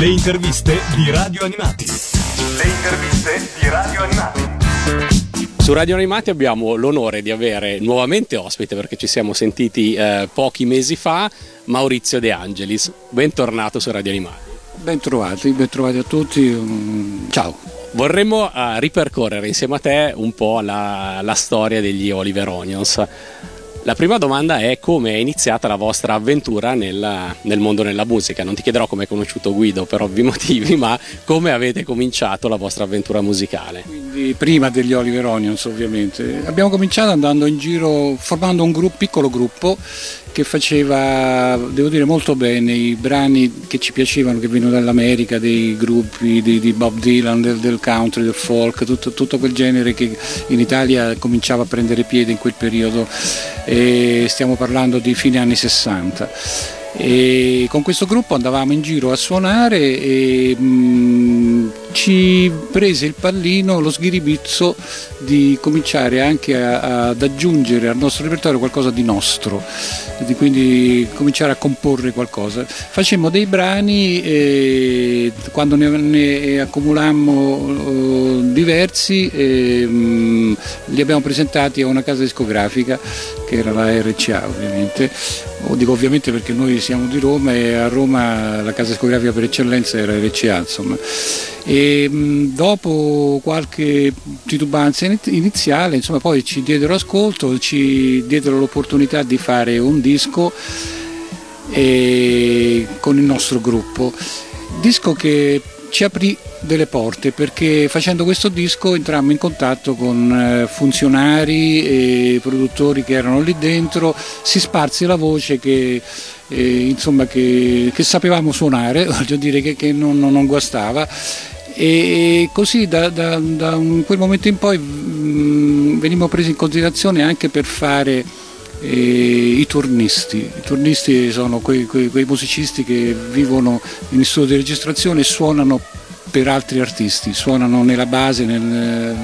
Le interviste di Radio Animati. Le interviste di Radio Animati. Su Radio Animati abbiamo l'onore di avere nuovamente ospite perché ci siamo sentiti eh, pochi mesi fa Maurizio De Angelis. Bentornato su Radio Animati. Bentrovati, bentrovati a tutti. Mm, Ciao. Vorremmo eh, ripercorrere insieme a te un po' la, la storia degli Oliver Onions. La prima domanda è come è iniziata la vostra avventura nel, nel mondo della musica. Non ti chiederò come hai conosciuto Guido per ovvi motivi, ma come avete cominciato la vostra avventura musicale. Quindi prima degli Oliver Onions ovviamente. Abbiamo cominciato andando in giro formando un gruppo, piccolo gruppo che faceva, devo dire molto bene, i brani che ci piacevano, che venivano dall'America, dei gruppi di, di Bob Dylan, del, del, country, del folk, tutto, tutto, quel genere che in Italia cominciava a prendere piede in quel periodo. E stiamo parlando di fine anni 60 e con questo gruppo andavamo in giro a suonare e mh, ci prese il pallino, lo sghiribizzo di cominciare anche a, ad aggiungere al nostro repertorio qualcosa di nostro, di quindi cominciare a comporre qualcosa. Facemmo dei brani e quando ne, ne accumulammo uh, diversi e, mh, li abbiamo presentati a una casa discografica che era la RCA ovviamente, o dico ovviamente perché noi siamo di Roma e a Roma la casa discografica per eccellenza era RCA insomma. E dopo qualche titubanza iniziale, insomma, poi ci diedero ascolto, ci diedero l'opportunità di fare un disco con il nostro gruppo. Disco che ci aprì delle porte perché facendo questo disco entrammo in contatto con funzionari e produttori che erano lì dentro, si sparse la voce che, eh, insomma, che, che sapevamo suonare, voglio dire che, che non, non, guastava e così da, da, da quel momento in poi mh, venimmo presi in considerazione anche per fare eh, i turnisti. I turnisti sono quei, quei, quei musicisti che vivono in studio di registrazione e suonano per altri artisti, suonano nella base, nel,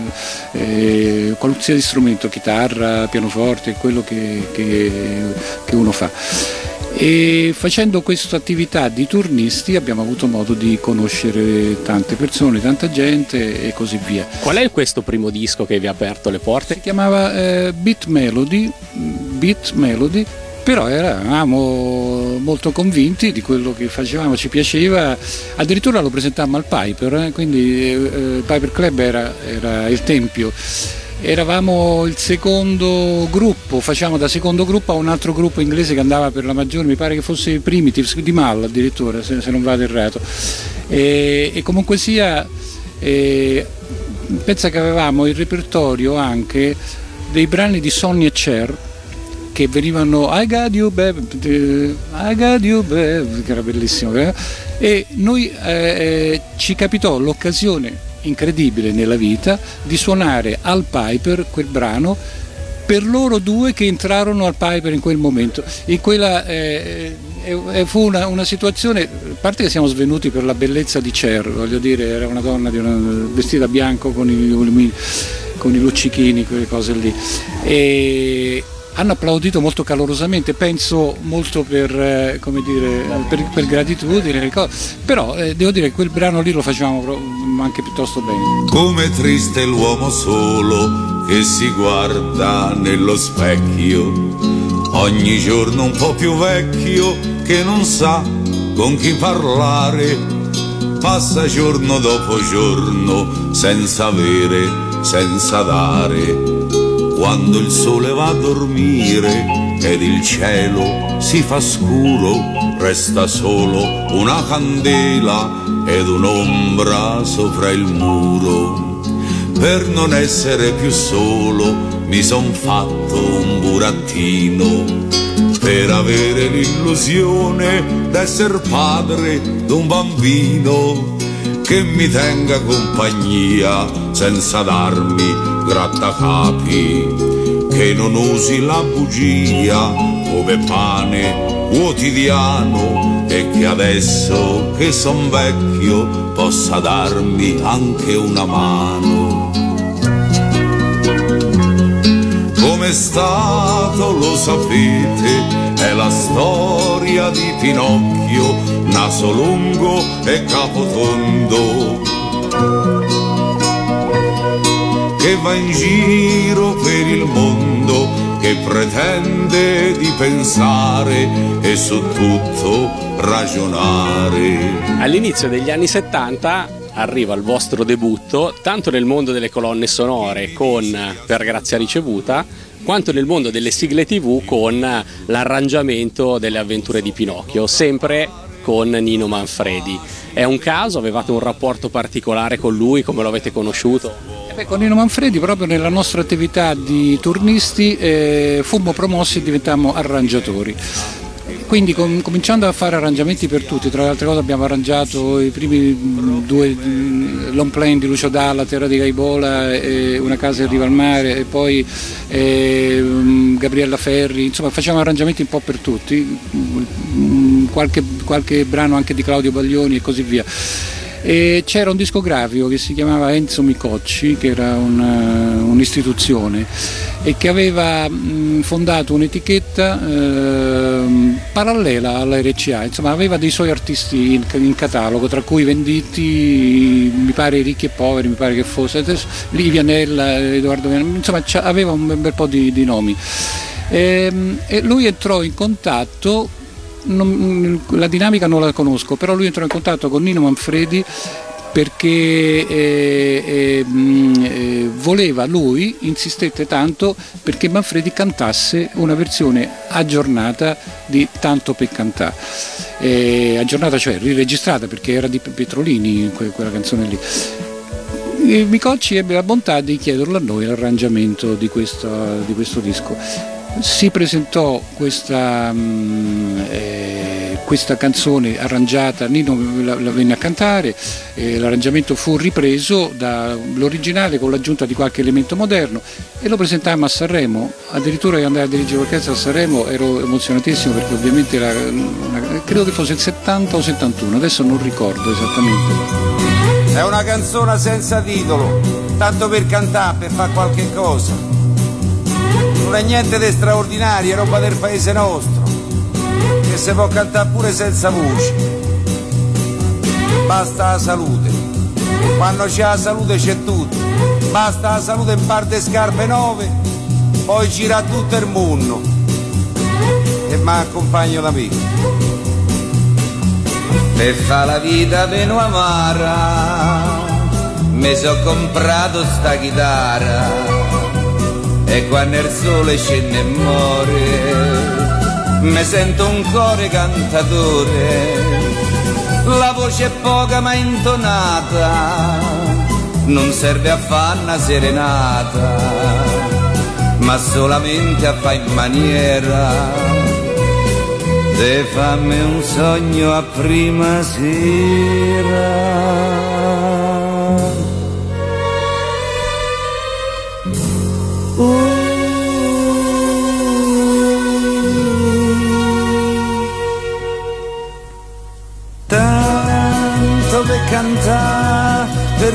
eh, qualsiasi strumento, chitarra, pianoforte, quello che, che, che uno fa e facendo questa attività di turnisti abbiamo avuto modo di conoscere tante persone, tanta gente e così via. Qual è questo primo disco che vi ha aperto le porte? Si chiamava eh, Beat Melody, Beat Melody però eravamo molto convinti di quello che facevamo, ci piaceva, addirittura lo presentammo al Piper, eh, quindi eh, il Piper Club era, era il tempio eravamo il secondo gruppo, facciamo da secondo gruppo a un altro gruppo inglese che andava per la maggiore, mi pare che fosse i Primitives di Mal addirittura, se, se non vado errato. E, e comunque sia, eh, pensa che avevamo il repertorio anche dei brani di Sonny e Cher che venivano I got you baby, I got you baby, che era bellissimo, eh? e noi eh, ci capitò l'occasione incredibile nella vita di suonare al Piper quel brano per loro due che entrarono al Piper in quel momento. In quella, eh, eh, fu una, una, situazione, a parte che siamo svenuti per la bellezza di Cher, voglio dire, era una donna una, vestita bianco con i, con i luccichini, quelle cose lì. E, hanno applaudito molto calorosamente, penso molto per, eh, dire, per, per gratitudine, però eh, devo dire che quel brano lì lo facevamo anche piuttosto bene. Come triste l'uomo solo che si guarda nello specchio, ogni giorno un po' più vecchio che non sa con chi parlare, passa giorno dopo giorno senza avere, senza dare quando il sole va a dormire ed il cielo si fa scuro, resta solo una candela ed un'ombra sopra il muro. Per non essere più solo mi son fatto un burattino, per avere l'illusione d'essere padre d'un bambino che mi tenga compagnia senza darmi grattacapi, che non usi la bugia come pane quotidiano e che adesso che son vecchio possa darmi anche una mano. Come stato lo sapete, è la storia di Pinocchio, naso lungo e capotondo che va in giro per il mondo che pretende di pensare e su tutto ragionare. All'inizio degli anni 70 arriva il vostro debutto tanto nel mondo delle colonne sonore con Per grazia ricevuta quanto nel mondo delle sigle tv con l'arrangiamento delle avventure di Pinocchio, sempre con Nino Manfredi. È un caso? Avevate un rapporto particolare con lui? Come lo avete conosciuto? Eh beh, con Nino Manfredi proprio nella nostra attività di turnisti eh, fummo promossi e diventammo arrangiatori quindi com- cominciando a fare arrangiamenti per tutti, tra le altre cose abbiamo arrangiato i primi due long plane di Lucio Dalla, Terra di Gaibola, e Una casa in riva al mare e poi eh, Gabriella Ferri, insomma facciamo arrangiamenti un po' per tutti, qualche, qualche brano anche di Claudio Baglioni e così via. E c'era un discografico che si chiamava Enzo Micocci, che era una, un'istituzione e che aveva mh, fondato un'etichetta eh, parallela alla RCA, insomma aveva dei suoi artisti in, in, catalogo, tra cui Venditti, mi pare Ricchi e Poveri, mi pare che fosse, Livia Nella, Edoardo Vianelli, insomma aveva un bel po' di, di nomi. Ehm, e lui entrò in contatto non, la dinamica non la conosco, però lui entrò in contatto con Nino Manfredi perché eh, eh, eh, voleva lui, insistette tanto perché Manfredi cantasse una versione aggiornata di Tanto per cantare. Eh, aggiornata cioè riregistrata perché era di Petrolini quella canzone lì. E Micocci ebbe la bontà di chiederlo a noi l'arrangiamento di, questo, di questo disco si presentò questa, mm, eh, questa canzone arrangiata, Nino la, la venne a cantare, eh, l'arrangiamento fu ripreso dall'originale con l'aggiunta di qualche elemento moderno e lo presentammo a Sanremo, addirittura io andai a dirigere l'orchestra a Sanremo ero emozionatissimo perché ovviamente era una, credo che fosse il 70 o 71, adesso non ricordo esattamente. È una canzone senza titolo, tanto per cantare, per fare qualche cosa non è niente di straordinario, è roba del paese nostro, che si può cantare pure senza voce. Basta la salute, quando c'è la salute c'è tutto, basta la salute in parte scarpe nuove, poi gira tutto il mondo. E mi accompagno l'amico. Per fa la vita meno amara, mi so comprato sta chitarra e quando il sole scende e muore mi sento un cuore cantatore. La voce è poca ma intonata non serve a fare una serenata ma solamente a fare in maniera de fammi un sogno a prima sera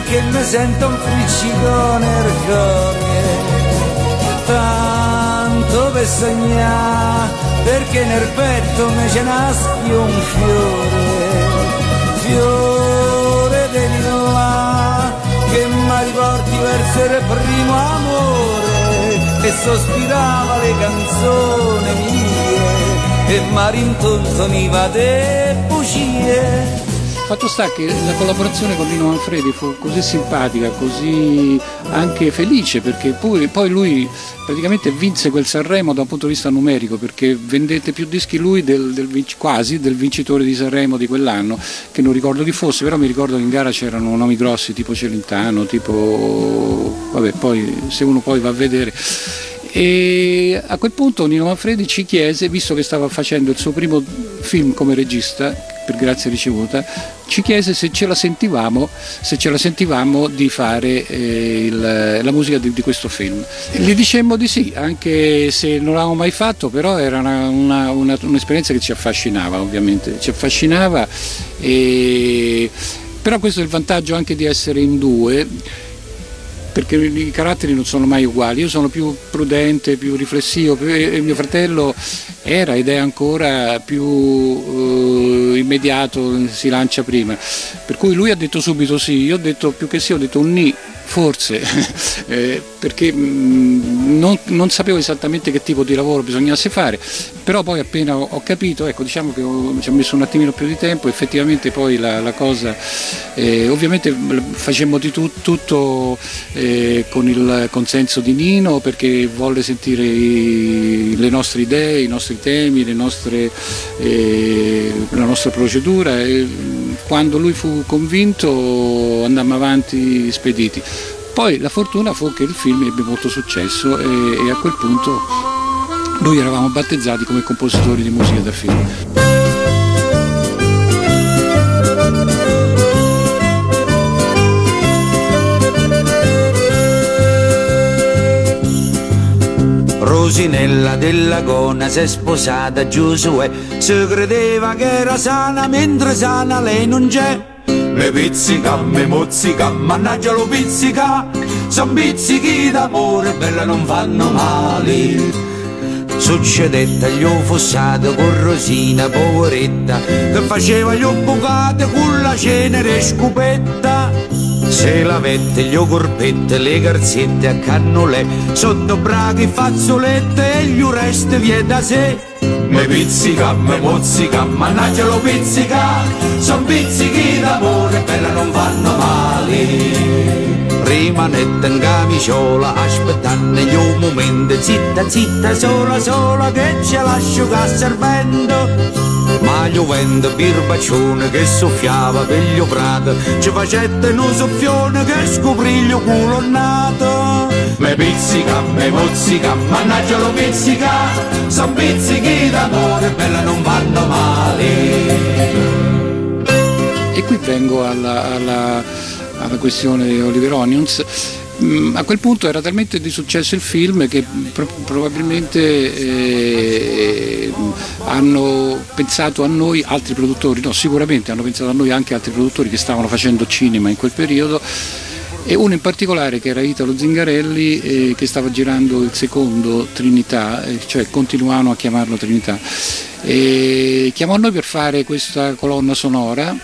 perché mi sento un friccico nel cuore. Tanto per sognare perché nel petto mi ce nasce un fiore. Fiore di là che mi riporti verso il primo amore. E sospirava le canzoni mie e mi rintontoniva de bugie fatto sta che la collaborazione con Lino Manfredi fu così simpatica, così anche felice, perché poi, poi, lui praticamente vinse quel Sanremo da un punto di vista numerico, perché vendette più dischi lui del, del, quasi del vincitore di Sanremo di quell'anno, che non ricordo chi fosse, però mi ricordo che in gara c'erano nomi grossi tipo Celentano, tipo... vabbè, poi se uno poi va a vedere e a quel punto Nino Manfredi ci chiese, visto che stava facendo il suo primo film come regista, per grazia ricevuta, ci chiese se ce la sentivamo, ce la sentivamo di fare eh, il, la musica di, di, questo film. Gli dicemmo di sì, anche se non l'avevamo mai fatto, però era una, una, una, un'esperienza che ci affascinava, ovviamente, ci affascinava, e... però questo è il vantaggio anche di essere in due perché i caratteri non sono mai uguali, io sono più prudente, più riflessivo, e mio fratello era ed è ancora più immediato si lancia prima. Per cui lui ha detto subito sì, io ho detto più che sì, ho detto un ni forse, eh, perché mh, non, non, sapevo esattamente che tipo di lavoro bisognasse fare, però poi appena ho, ho capito, ecco diciamo che ho, ci ho messo un attimino più di tempo, effettivamente poi la, la cosa, eh, ovviamente facemmo di tu, tutto eh, con il consenso di Nino perché volle sentire i, le nostre idee, i nostri temi, nostre, eh, la nostra procedura. E, quando lui fu convinto andammo avanti spediti. Poi la fortuna fu che il film ebbe molto successo e, e a quel punto noi eravamo battezzati come compositori di musica da film. Rosinella della Gona si è sposata Giosuè Si credeva che era sana mentre sana lei non c'è Me pizzica, me mozzica, mannaggia lo pizzica. Son pizzichi d'amore, bella non fanno male. Succedette agli fossate con Rosina poveretta Che faceva gli bucate con la cenere scupetta. Se la vette, gli corpette, le garzette a cannole, sotto braghi, fazzolette e gli ureste vie da sé. Me pizzica, me mozzica, mannaggia lo pizzica, son pizzichi d'amore, bella non vanno male. Rimanette in camiciola, aspettando il momento, zitta, zitta, sola, sola, che ce lascio servendo ma gli vento birbaccione che soffiava per gli prato ci facette un soffione che scoprì il culo nato me pizzica, me mozzica, mannaggia lo pizzica. Son pizzichi d'amore bella non vanno male. E qui vengo alla, alla, alla questione di Oliver Onions. Mm, a quel punto era talmente di successo il film che pro- probabilmente eh, hanno pensato a noi altri produttori, no sicuramente hanno pensato a noi anche altri produttori che stavano facendo cinema in quel periodo e uno in particolare che era Italo Zingarelli eh, che stava girando il secondo Trinità, eh, cioè continuavano a chiamarlo Trinità. E chiamò noi per fare questa colonna sonora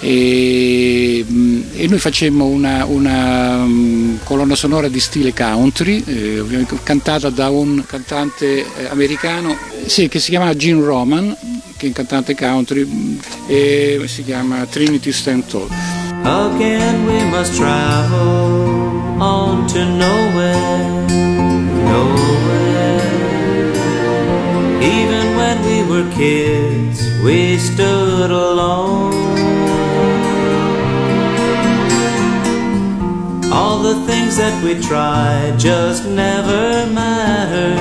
e, e noi facemmo una, una, mm, colonna sonora di stile country, eh, cantata da un cantante eh, americano sì, che si chiama Gene Roman, che è un cantante country mm, e si chiama Trinity Stand Tall. Again we must travel on to nowhere, nowhere. Even when we were kids, we stood alone. All the things that we tried just never mattered.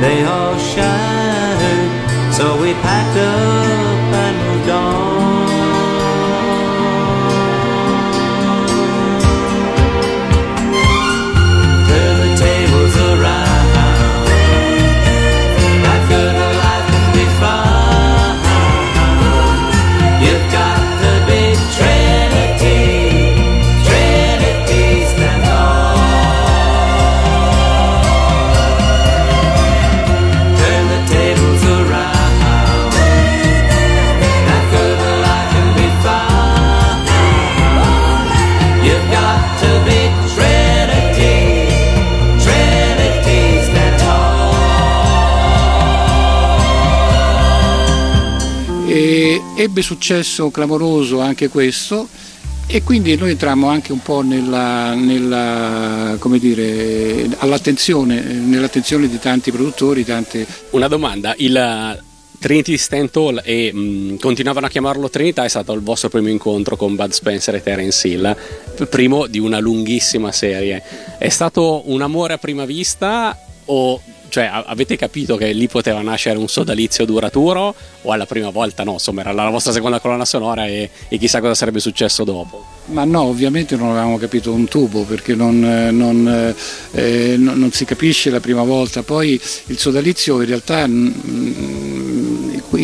They all shattered. So we packed up ebbe successo clamoroso anche questo e quindi noi entrammo anche un po' nella, nella, dire, all'attenzione, nell'attenzione di tanti produttori. Tante... Una domanda, il Trinity Stand Tall e mh, mm, continuavano a chiamarlo Trinità è stato il vostro primo incontro con Bud Spencer e Terence Hill, primo di una lunghissima serie. È stato un amore a prima vista o cioè, avete capito che lì poteva nascere un sodalizio duraturo o alla prima volta no? Insomma, era la vostra seconda colonna sonora e, e chissà cosa sarebbe successo dopo. Ma no, ovviamente non avevamo capito un tubo perché non, non, eh, non, non si capisce la prima volta. Poi il sodalizio in realtà mh, mm,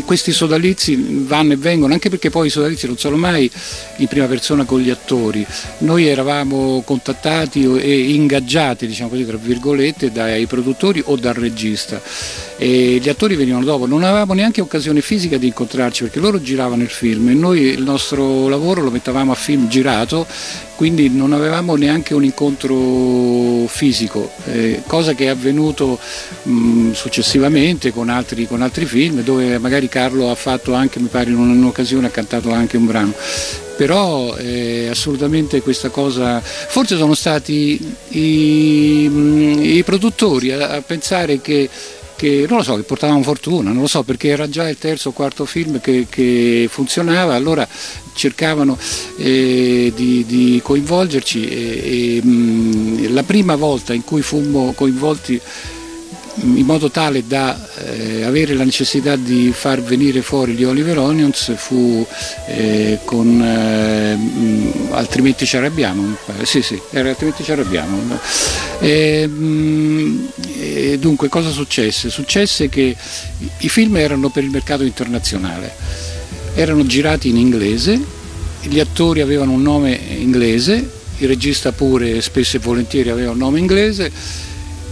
questi sodalizi vanno e vengono, anche perché poi i sodalizi non sono mai in prima persona con gli attori. Noi eravamo contattati e ingaggiati, diciamo così, dai produttori o dal regista e gli attori venivano dopo, non avevamo neanche occasione fisica di incontrarci perché loro giravano il film e noi il nostro lavoro lo mettavamo a film girato, quindi non avevamo neanche un incontro fisico, eh, cosa che è avvenuto mh, successivamente con altri, con altri film dove magari Carlo ha fatto anche, mi pare in un'occasione ha cantato anche un brano. Però eh, assolutamente questa cosa, forse sono stati i, i produttori a, a pensare che che non lo so, che portavamo fortuna, non lo so, perché era già il terzo o quarto film che, che funzionava, allora cercavano eh, di, di, coinvolgerci e, e mh, la prima volta in cui fummo coinvolti in modo tale da eh, avere la necessità di far venire fuori gli Oliver Onions fu eh, con eh, altrimenti ci arrabbiamo sì sì era altrimenti ci arrabbiamo. E, mh, e dunque cosa successe? successe che i film erano per il mercato internazionale. Erano girati in inglese gli attori avevano un nome inglese il regista pure spesso e volentieri aveva un nome inglese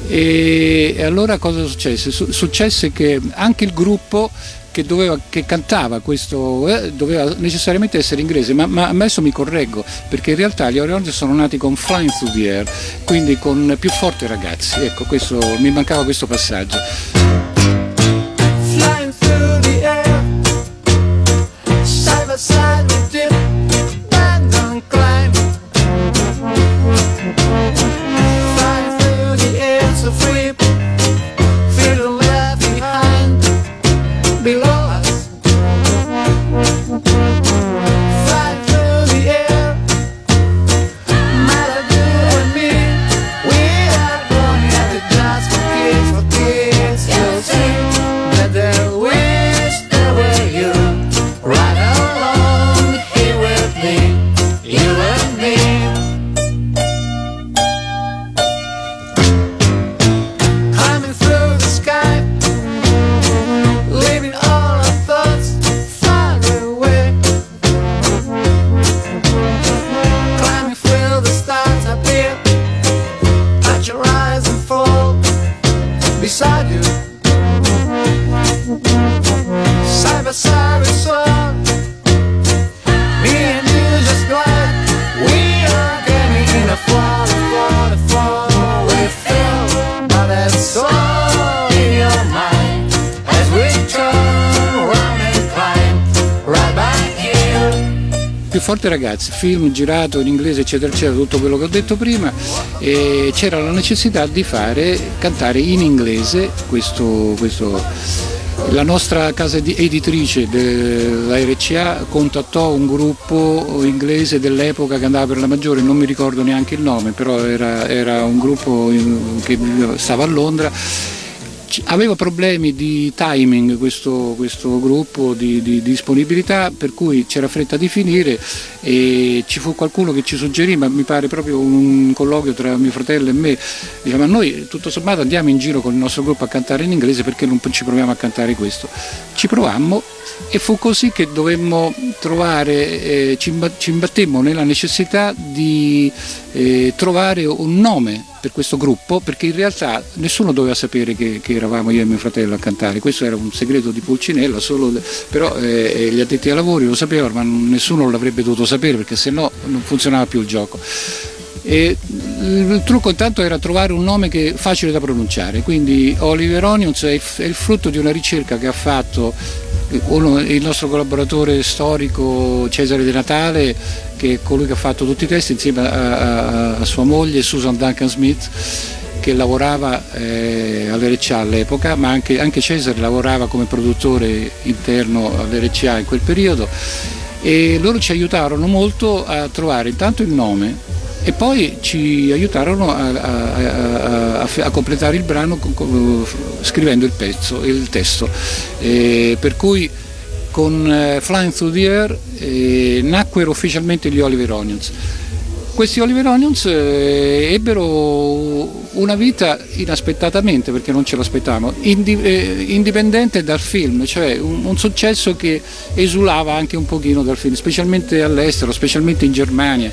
e, e allora cosa successe? Su, successe che anche il gruppo che, doveva, che cantava questo eh, doveva necessariamente essere inglese, ma, ma, adesso mi correggo perché in realtà gli Orionzi sono nati con Flying Through the Air, quindi con più forte ragazzi. Ecco, questo, mi mancava questo passaggio. Forte ragazzi, film girato in inglese eccetera eccetera, tutto quello che ho detto prima e c'era la necessità di fare, cantare in inglese questo, questo la nostra casa editrice della RCA contattò un gruppo inglese dell'epoca che andava per la maggiore, non mi ricordo neanche il nome, però era, era un gruppo che stava a Londra aveva problemi di timing questo, questo gruppo di, di, disponibilità per cui c'era fretta di finire e ci fu qualcuno che ci suggerì ma mi pare proprio un colloquio tra mio fratello e me. Dice ma noi tutto sommato andiamo in giro con il nostro gruppo a cantare in inglese perché non ci proviamo a cantare questo? Ci provammo e fu così che dovemmo trovare eh, ci imbattemmo nella necessità di eh, trovare un nome per questo gruppo perché in realtà nessuno doveva sapere che, che, eravamo io e mio fratello a cantare, questo era un segreto di Pulcinella, solo, però eh, gli addetti ai lavori lo sapevano ma nessuno l'avrebbe dovuto sapere perché se no non funzionava più il gioco. E il trucco intanto era trovare un nome che facile da pronunciare, quindi Oliver Onions è il, è il frutto di una ricerca che ha fatto uno, il nostro collaboratore storico Cesare De Natale, che è colui che ha fatto tutti i testi insieme a, a, a sua moglie Susan Duncan Smith, che lavorava eh, all'RCA all'epoca, ma anche, anche, Cesare lavorava come produttore interno all'RCA in quel periodo. E loro ci aiutarono molto a trovare intanto il nome e poi ci aiutarono a, a, a, a completare il brano scrivendo il pezzo, il testo. E per cui con eh, Flying Through the Air eh, nacquero ufficialmente gli Oliver Onions. Questi Oliver Onions eh, ebbero una vita inaspettatamente, perché non ce l'aspettavamo, indi, eh, indipendente dal film, cioè un, un, successo che esulava anche un pochino dal film, specialmente all'estero, specialmente in Germania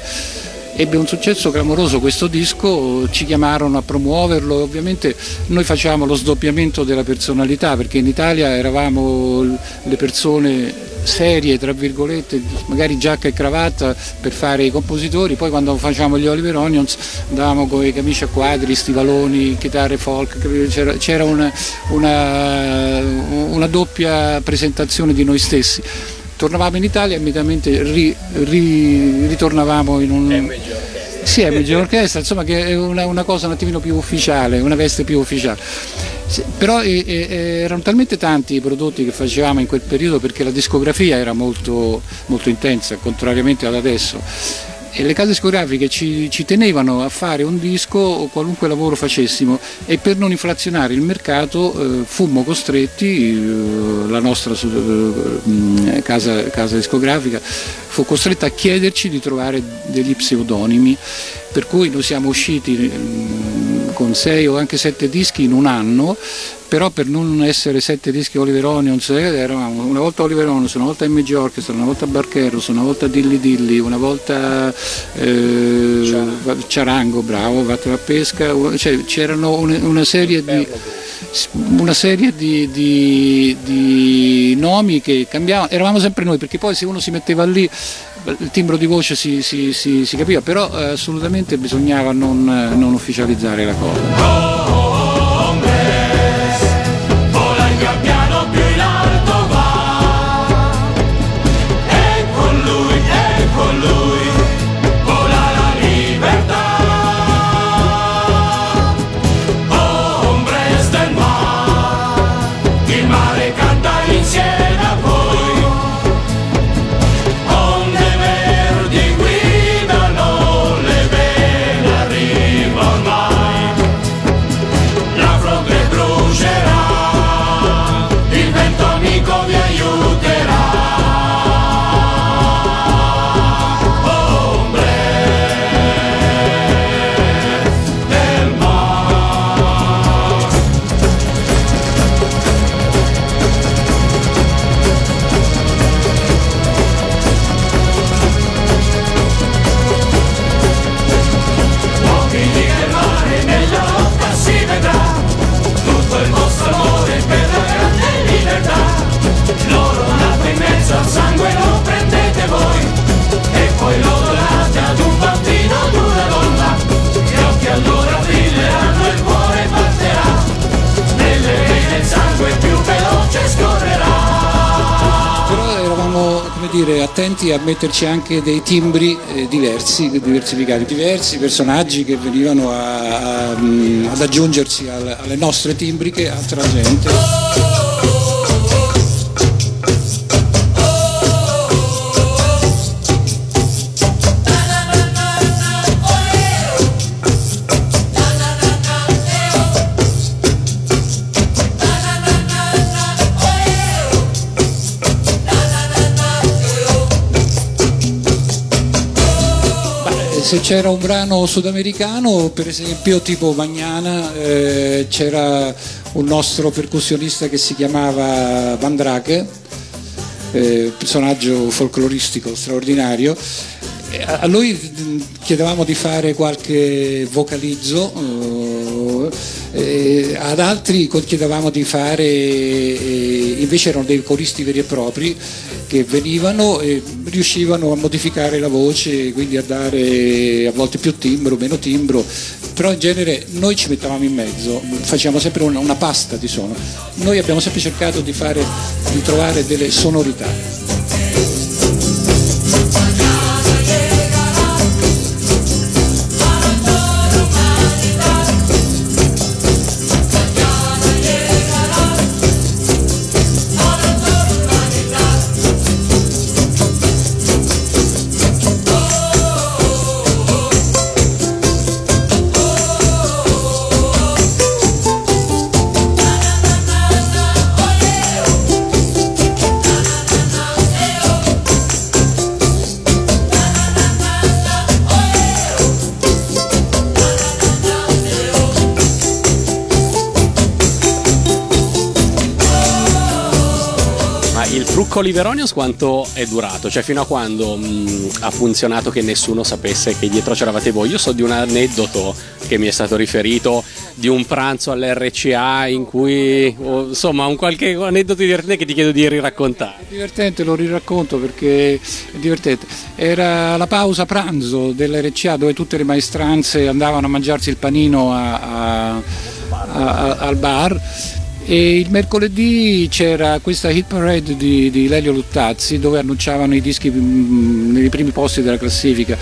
ebbe un successo clamoroso questo disco, ci chiamarono a promuoverlo, ovviamente noi facevamo lo sdoppiamento della personalità perché in Italia eravamo le persone serie, tra virgolette, magari giacca e cravatta per fare i compositori, poi quando facciamo gli Oliver Onions andavamo con i camici a quadri, stivaloni, chitarre folk, c'era, c'era una, una, una doppia presentazione di noi stessi tornavamo in Italia e immediatamente ri, ri, ritornavamo in un... Sì, è MG Orchestra, insomma che è una, una, cosa un attimino più ufficiale, una veste più ufficiale. Sì, però eh, eh, erano talmente tanti i prodotti che facevamo in quel periodo perché la discografia era molto, molto intensa, contrariamente ad adesso e le case discografiche ci, ci, tenevano a fare un disco o qualunque lavoro facessimo. E per non inflazionare il mercato eh, fummo costretti, eh, la nostra eh, casa, casa, discografica fu costretta a chiederci di trovare degli pseudonimi, per cui noi siamo usciti con sei o anche sette dischi in un anno però per non essere sette dischi Oliver Onions eh, eravamo una volta Oliver Onions, una volta MG Orchestra, una volta Barcheros, una volta Dilly Dilly, una volta eh, Ciarango, bravo, Vatte la Pesca, cioè, c'erano una, una, serie di una serie di, di, di, nomi che cambiavano, eravamo sempre noi perché poi se uno si metteva lì il timbro di voce si, si, si, si capiva, però eh, assolutamente bisognava non, non ufficializzare la cosa. Attenti a metterci anche dei timbri eh, diversi, diversificati, diversi personaggi che venivano a, a, ad aggiungersi alle nostre timbriche, altra gente. Se c'era un brano sudamericano, per esempio tipo Magnana, eh, c'era un nostro percussionista che si chiamava Vandrake, eh, personaggio folcloristico straordinario. A lui chiedevamo di fare qualche vocalizzo, eh, ad altri chiedevamo di fare, eh, invece erano dei coristi veri e propri, che venivano e riuscivano a modificare la voce, quindi a dare a volte più timbro, meno timbro, però in genere noi ci mettavamo in mezzo, facciamo sempre una, una pasta di suono. Noi abbiamo sempre cercato di, fare, di trovare delle sonorità. Coliveronios quanto è durato? Cioè fino a quando mh, ha funzionato che nessuno sapesse che dietro c'eravate voi? Io so di un aneddoto che mi è stato riferito di un pranzo all'RCA in cui, oh, insomma, un qualche aneddoto divertente che ti chiedo di riraccontare. È divertente, lo riracconto perché è divertente. Era la pausa pranzo dell'RCA dove tutte le maestranze andavano a mangiarsi il panino a, a, a, al bar e il mercoledì c'era questa hit parade di, di Lelio Luttazzi dove annunciavano i dischi mh, nei primi posti della classifica.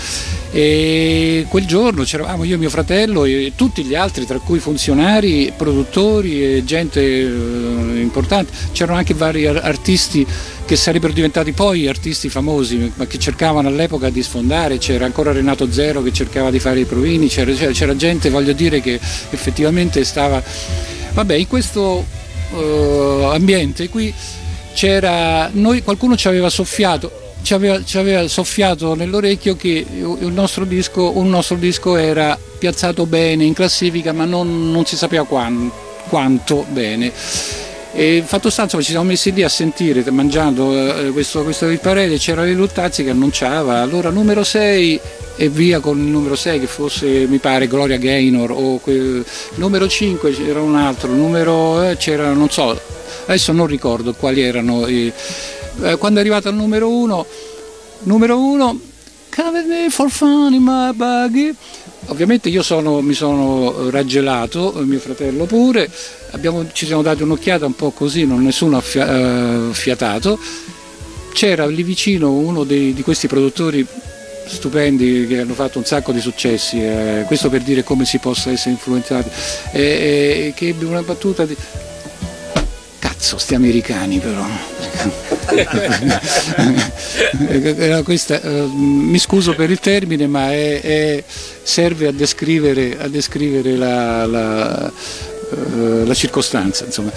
E quel giorno c'eravamo io e mio fratello e tutti gli altri tra cui funzionari, produttori e gente eh, importante. C'erano anche vari artisti che sarebbero diventati poi artisti famosi ma che cercavano all'epoca di sfondare. C'era ancora Renato Zero che cercava di fare i provini c'era, c'era gente voglio dire che effettivamente stava Vabbè, in questo uh, ambiente qui c'era, noi, qualcuno ci aveva soffiato, ci aveva, ci aveva soffiato nell'orecchio che il nostro disco, un nostro disco era piazzato bene in classifica ma non, non si sapeva quanto, quanto bene. E fatto sta, insomma, ci siamo messi lì a sentire, mangiando eh, questo, questo parere, c'era Leluttazzi che annunciava, allora numero 6 e via con il numero 6 che fosse mi pare Gloria Gaynor o quel, numero 5 c'era un altro, numero eh, c'era non so, adesso non ricordo quali erano. Eh, quando è arrivato al numero 1, numero 1, Come me for fun in my buggy. Ovviamente io sono, mi sono raggelato, mio fratello pure, abbiamo, ci siamo dati un'occhiata un po' così, non nessuno ha eh, fiatato. C'era lì vicino uno dei, di questi produttori stupendi che hanno fatto un sacco di successi, eh, questo per dire come si possa essere influenzati, eh, eh, che ebbe una battuta di... Cazzo, sti americani però. questa, eh, mi scuso per il termine, ma è, è, serve a descrivere, a descrivere la, la, uh, la circostanza. Insomma.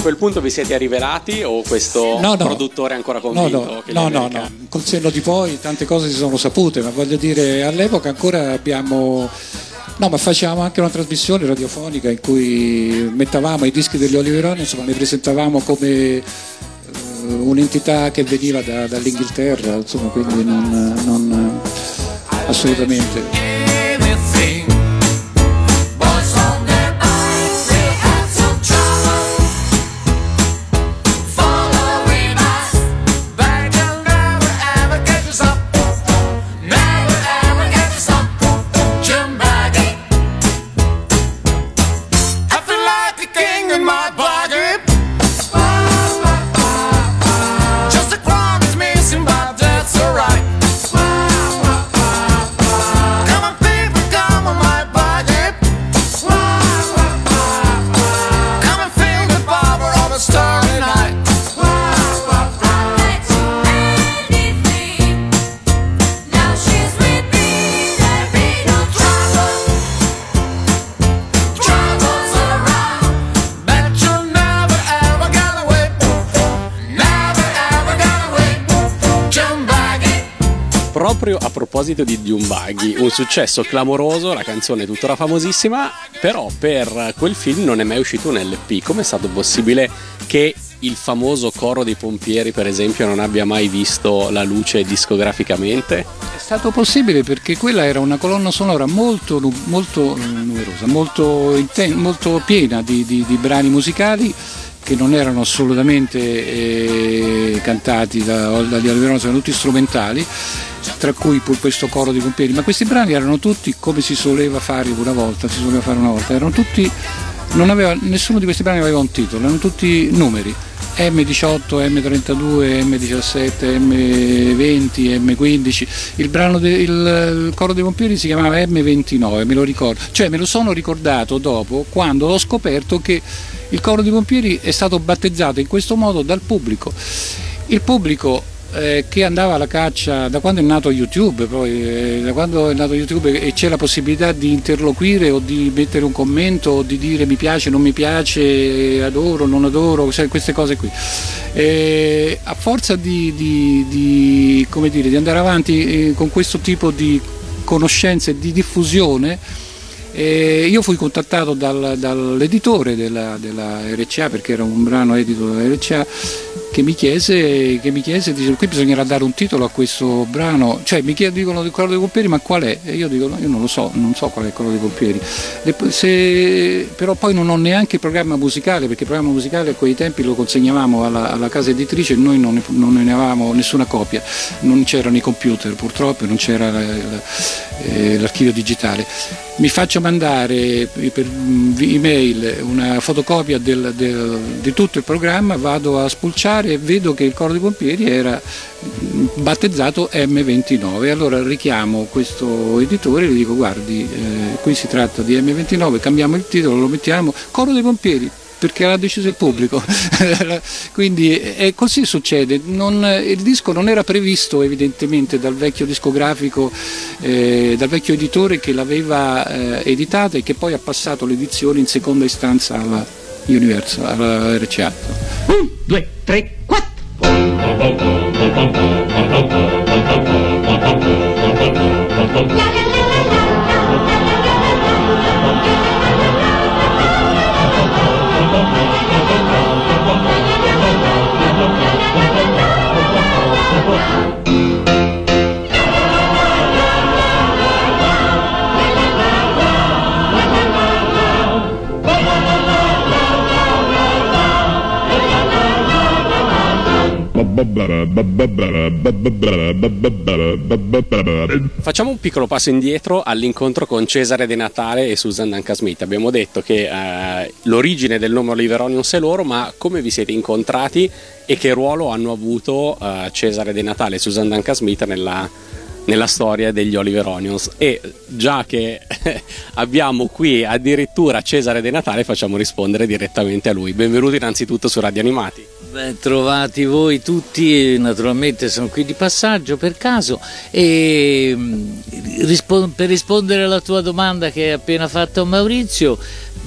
Quel punto vi siete rivelati o questo no, no. produttore è ancora convinto? No, no, no, no, col senno di poi tante cose si sono sapute, ma voglio dire, all'epoca ancora abbiamo... No, ma facevamo anche una trasmissione radiofonica in cui mettavamo i dischi degli Oliveroni, insomma, li presentavamo come uh, un'entità che veniva da, dall'Inghilterra, insomma, quindi non, non assolutamente. Proposito di Buggy, un successo clamoroso, la canzone è tuttora famosissima, però per quel film non è mai uscito un LP. Come è stato possibile che il famoso coro dei pompieri, per esempio, non abbia mai visto la luce discograficamente? È stato possibile perché quella era una colonna sonora molto, molto numerosa, molto, inten- molto piena di, di, di brani musicali che non erano assolutamente eh, cantati da, da Alverone, erano tutti strumentali tra cui questo coro di pompieri, ma questi brani erano tutti come si soleva fare una volta, si soleva fare una volta, erano tutti, aveva, nessuno di questi brani aveva un titolo, erano tutti numeri M18, M32, M17, M20, M15. Il brano del il coro dei pompieri si chiamava M29, me lo ricordo. Cioè me lo sono ricordato dopo quando ho scoperto che il coro dei pompieri è stato battezzato in questo modo dal pubblico. Il pubblico eh, che andava alla caccia da quando è nato YouTube, poi, eh, da quando è nato YouTube e c'è la possibilità di interloquire o di mettere un commento o di dire mi piace, non mi piace, adoro, non adoro, cioè, queste cose qui. Eh, a forza di, di, di, dire, di andare avanti eh, con questo tipo di conoscenze e di diffusione, e io fui contattato dal, dall'editore della, della, RCA perché era un brano edito dalla RCA che mi chiese, che mi chiese dice, qui bisognerà dare un titolo a questo brano, cioè mi dicono di quello dei pompieri ma qual è? E io dico no, io non lo so, non so qual è quello dei pompieri, Se, però poi non ho neanche il programma musicale perché il programma musicale a quei tempi lo consegnavamo alla, alla casa editrice e noi non ne, non ne, avevamo nessuna copia, non c'erano i computer purtroppo, non c'era eh, l'archivio digitale. Mi faccio mandare per email una fotocopia del, del, di tutto il programma, vado a spulciare e vedo che il Corpo dei Pompieri era battezzato M29. Allora richiamo questo editore e gli dico guardi, eh, qui si tratta di M29, cambiamo il titolo, lo mettiamo Coro dei Pompieri perché l'ha deciso il pubblico. Quindi eh, così succede. Non, il disco non era previsto evidentemente dal vecchio discografico, eh, dal vecchio editore che l'aveva eh, editata e che poi ha passato l'edizione in seconda istanza alla Universal, alla RCA. 2, 3, 4. Facciamo un piccolo passo indietro all'incontro con Cesare De Natale e Susan Duncan Smith. Abbiamo detto che eh, l'origine del nome Oliver Onions è loro, ma come vi siete incontrati e che ruolo hanno avuto eh, Cesare De Natale e Susan Duncan Smith nella, nella storia degli Oliver Onions e già che abbiamo qui addirittura Cesare De Natale facciamo rispondere direttamente a lui. Benvenuto innanzitutto su Radio Animati. Ben trovati voi tutti, naturalmente sono qui di passaggio per caso e mm, per rispondere alla tua domanda che hai appena fatto Maurizio,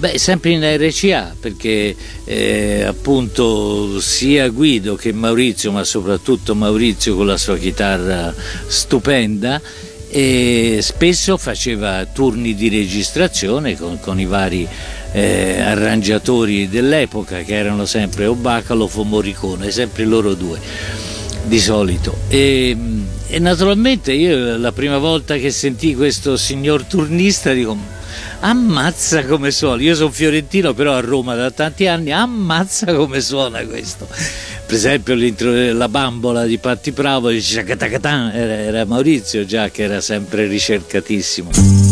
beh, sempre in RCA perché eh, appunto sia Guido che Maurizio, ma soprattutto Maurizio con la sua chitarra stupenda, e spesso faceva turni di registrazione con, con i vari eh, arrangiatori dell'epoca che erano sempre o Bacalov o Morricone, sempre loro due di solito. E, e naturalmente io la prima volta che sentì questo signor turnista dico ammazza come suona, io sono fiorentino però a Roma da tanti anni, ammazza come suona questo. Per esempio la bambola di Patti Bravo era, Maurizio già che era sempre ricercatissimo.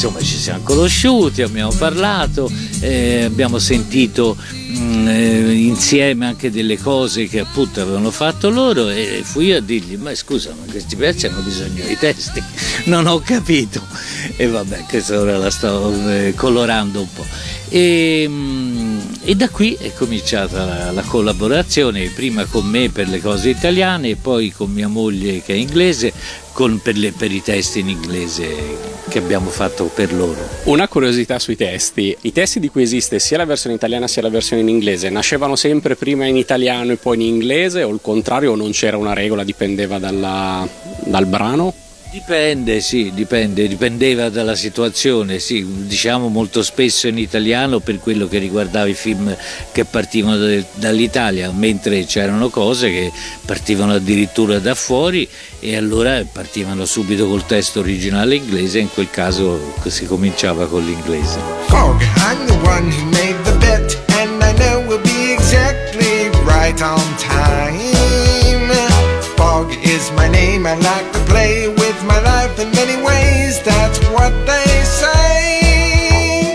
Insomma ci siamo conosciuti, abbiamo parlato, eh, abbiamo sentito mh, mm, eh, insieme anche delle cose che appunto avevano fatto loro e fui io a dirgli ma scusa ma questi pezzi hanno bisogno di testi, non ho capito. E vabbè questa ora la sto eh, colorando un po'. E, mm, e da qui è cominciata la, la, collaborazione, prima con me per le cose italiane, poi con mia moglie che è inglese, con, per, le, per, i testi in inglese che abbiamo fatto per loro. Una curiosità sui testi, i testi di cui esiste sia la versione italiana sia la versione in inglese, nascevano sempre prima in italiano e poi in inglese o il contrario o non c'era una regola, dipendeva dalla, dal brano? Dipende, sì, dipende, dipendeva dalla situazione, sì, diciamo molto spesso in italiano per quello che riguardava i film che partivano de- dall'Italia, mentre c'erano cose che partivano addirittura da fuori e allora partivano subito col testo originale inglese, in quel caso si cominciava con l'inglese. Fog, I'm the one who made the bet, and I know we'll be exactly right on time. Fog is my name, I like to what they say.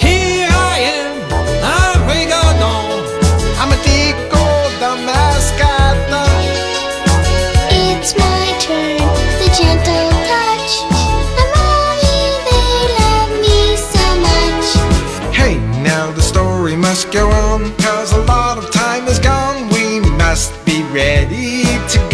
Here I am, I'm a Tico, the mascot. It's my turn, the gentle touch. They love me so much. Hey, now the story must go on, cause a lot of time is gone, we must be ready to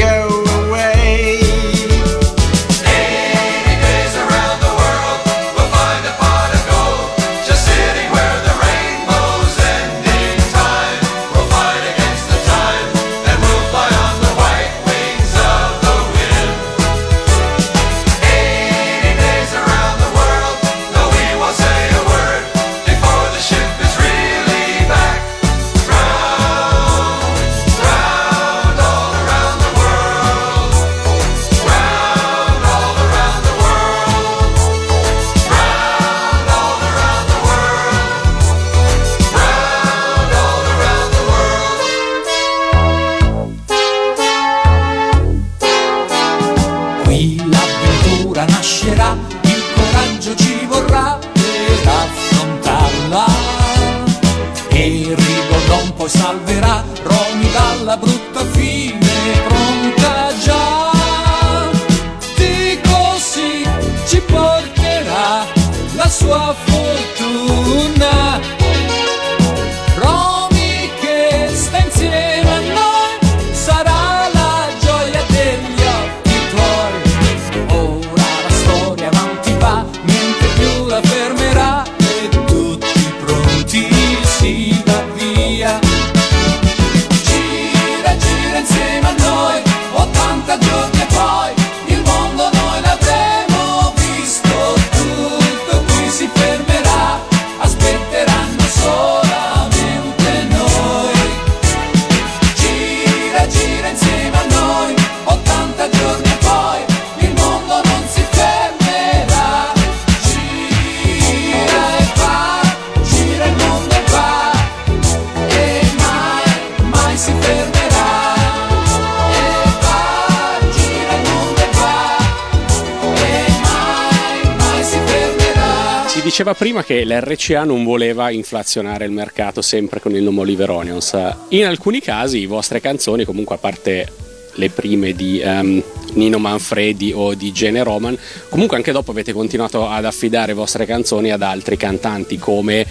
l'RCA non voleva inflazionare il mercato sempre con il nome Oliver Onions. In alcuni casi le vostre canzoni, comunque a parte le prime di ehm, Nino Manfredi o di Gene Roman, comunque anche dopo avete continuato ad affidare vostre canzoni ad altri cantanti come eh,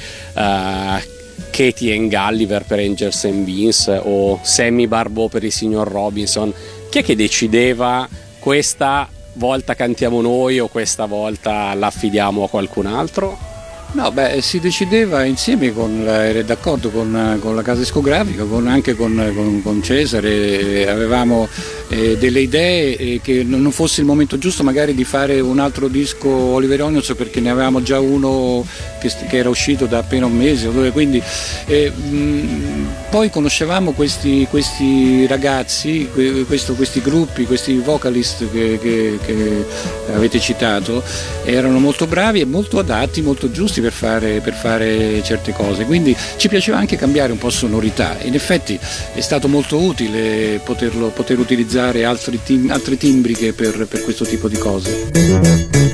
Katie and Gulliver per Angels and Beans o Sammy Barbo per il signor Robinson. Chi è che decideva questa volta cantiamo noi o questa volta l'affidiamo a qualcun altro? No, beh, si decideva insieme con ero d'accordo con, con la casa discografica, con- anche con- con Cesare, avevamo eh, delle idee e che non fosse il momento giusto magari di fare un altro disco Oliver Onions perché ne avevamo già uno che, che era uscito da appena un mese o due, quindi eh, mh, poi conoscevamo questi, questi ragazzi, que- questo- questi gruppi, questi vocalist che, che- che avete citato, erano molto bravi e molto adatti, molto giusti per fare, per fare certe cose, quindi ci piaceva anche cambiare un po' sonorità. In effetti è stato molto utile poterlo, poter utilizzare altri tim- altre timbriche per, per questo tipo di cose.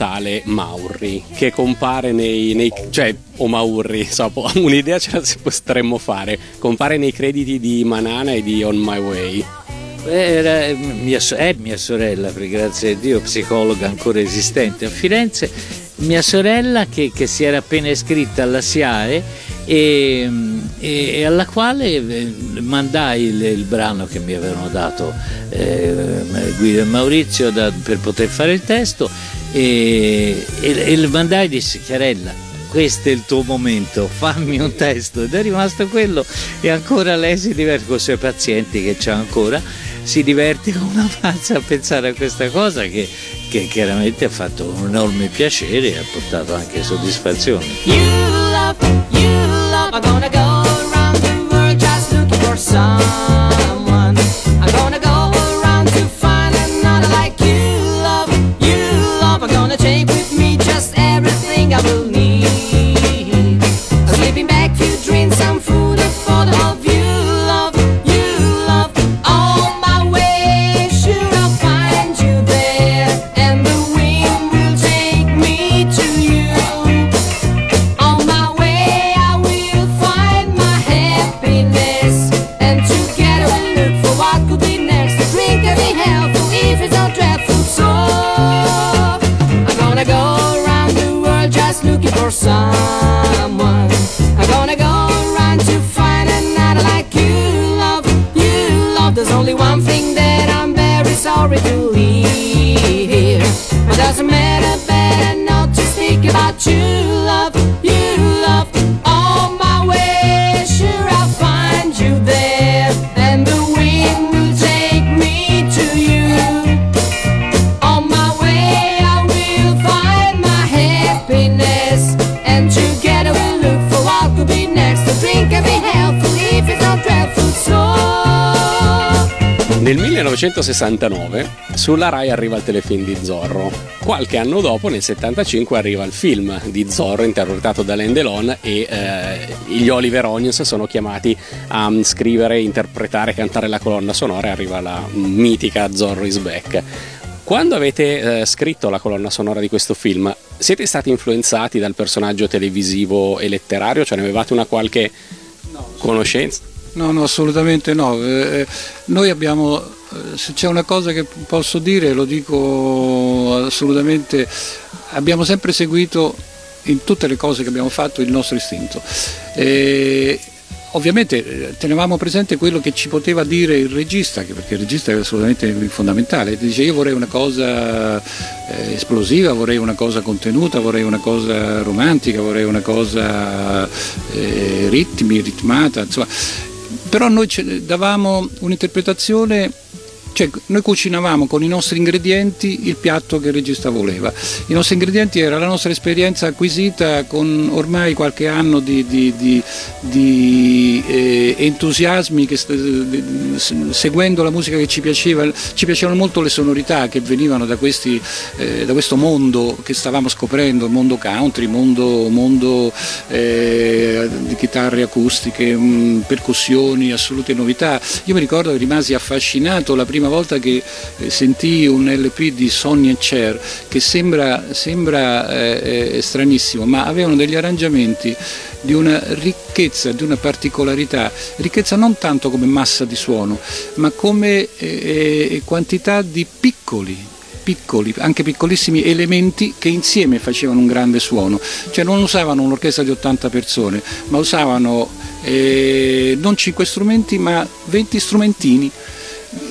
Natale Maurri che compare nei, nei cioè o Maurri, so, un'idea ce la potremmo fare, compare nei crediti di Manana e di On My Way. Era eh, mia, so- è mia sorella, grazie a Dio, psicologa ancora esistente a Firenze, mia sorella che, che si era appena iscritta alla SIAE e, e- e alla quale eh, mandai il, il brano che mi avevano dato eh, Guido e Maurizio da- per poter fare il testo e, e, e mandai e dissi Chiarella questo è il tuo momento, fammi un testo ed è rimasto quello e ancora lei si diverte con i suoi pazienti che c'ha ancora, si diverte come una pazza a pensare a questa cosa che, che chiaramente ha fatto un enorme piacere e ha portato anche soddisfazione. You love, you love. Nel 1969 sulla Rai arriva il telefilm di Zorro. Qualche anno dopo, nel 75, arriva il film di Zorro interpretato da Alain Delon e eh, gli Oliver Onions sono chiamati a scrivere, interpretare, cantare la colonna sonora e arriva la mitica Zorro is back. Quando avete eh, scritto la colonna sonora di questo film, siete stati influenzati dal personaggio televisivo e letterario? Cioè ne avevate una qualche conoscenza? No, no, assolutamente no. Eh, noi abbiamo, eh, se c'è una cosa che posso dire, lo dico assolutamente, abbiamo sempre seguito in tutte le cose che abbiamo fatto il nostro istinto. Eh, ovviamente eh, tenevamo presente quello che ci poteva dire il regista, perché il regista è assolutamente fondamentale. Dice io vorrei una cosa eh, esplosiva, vorrei una cosa contenuta, vorrei una cosa romantica, vorrei una cosa eh, ritmi, ritmata, insomma. Però noi davamo un'interpretazione cioè, noi cucinavamo con i nostri ingredienti il piatto che il regista voleva. I nostri ingredienti era la nostra esperienza acquisita con ormai qualche anno di, di- di- di, eh, entusiasmi, che s- seguendo la musica che ci piaceva. Ci piacevano molto le sonorità che venivano da, questi, eh, da questo mondo che stavamo scoprendo, il mondo country, mondo, mondo eh, di chitarre acustiche, mh, percussioni, assolute novità. Io mi ricordo che rimasi affascinato la prima volta che eh, sentii un LP di Sonny e Cher che sembra, sembra eh, eh, stranissimo, ma avevano degli arrangiamenti di una ricchezza, di una particolarità, ricchezza non tanto come massa di suono, ma come eh, eh, quantità di piccoli piccoli, anche piccolissimi elementi che insieme facevano un grande suono, cioè non usavano un'orchestra di 80 persone, ma usavano eh, non 5 strumenti ma 20 strumentini.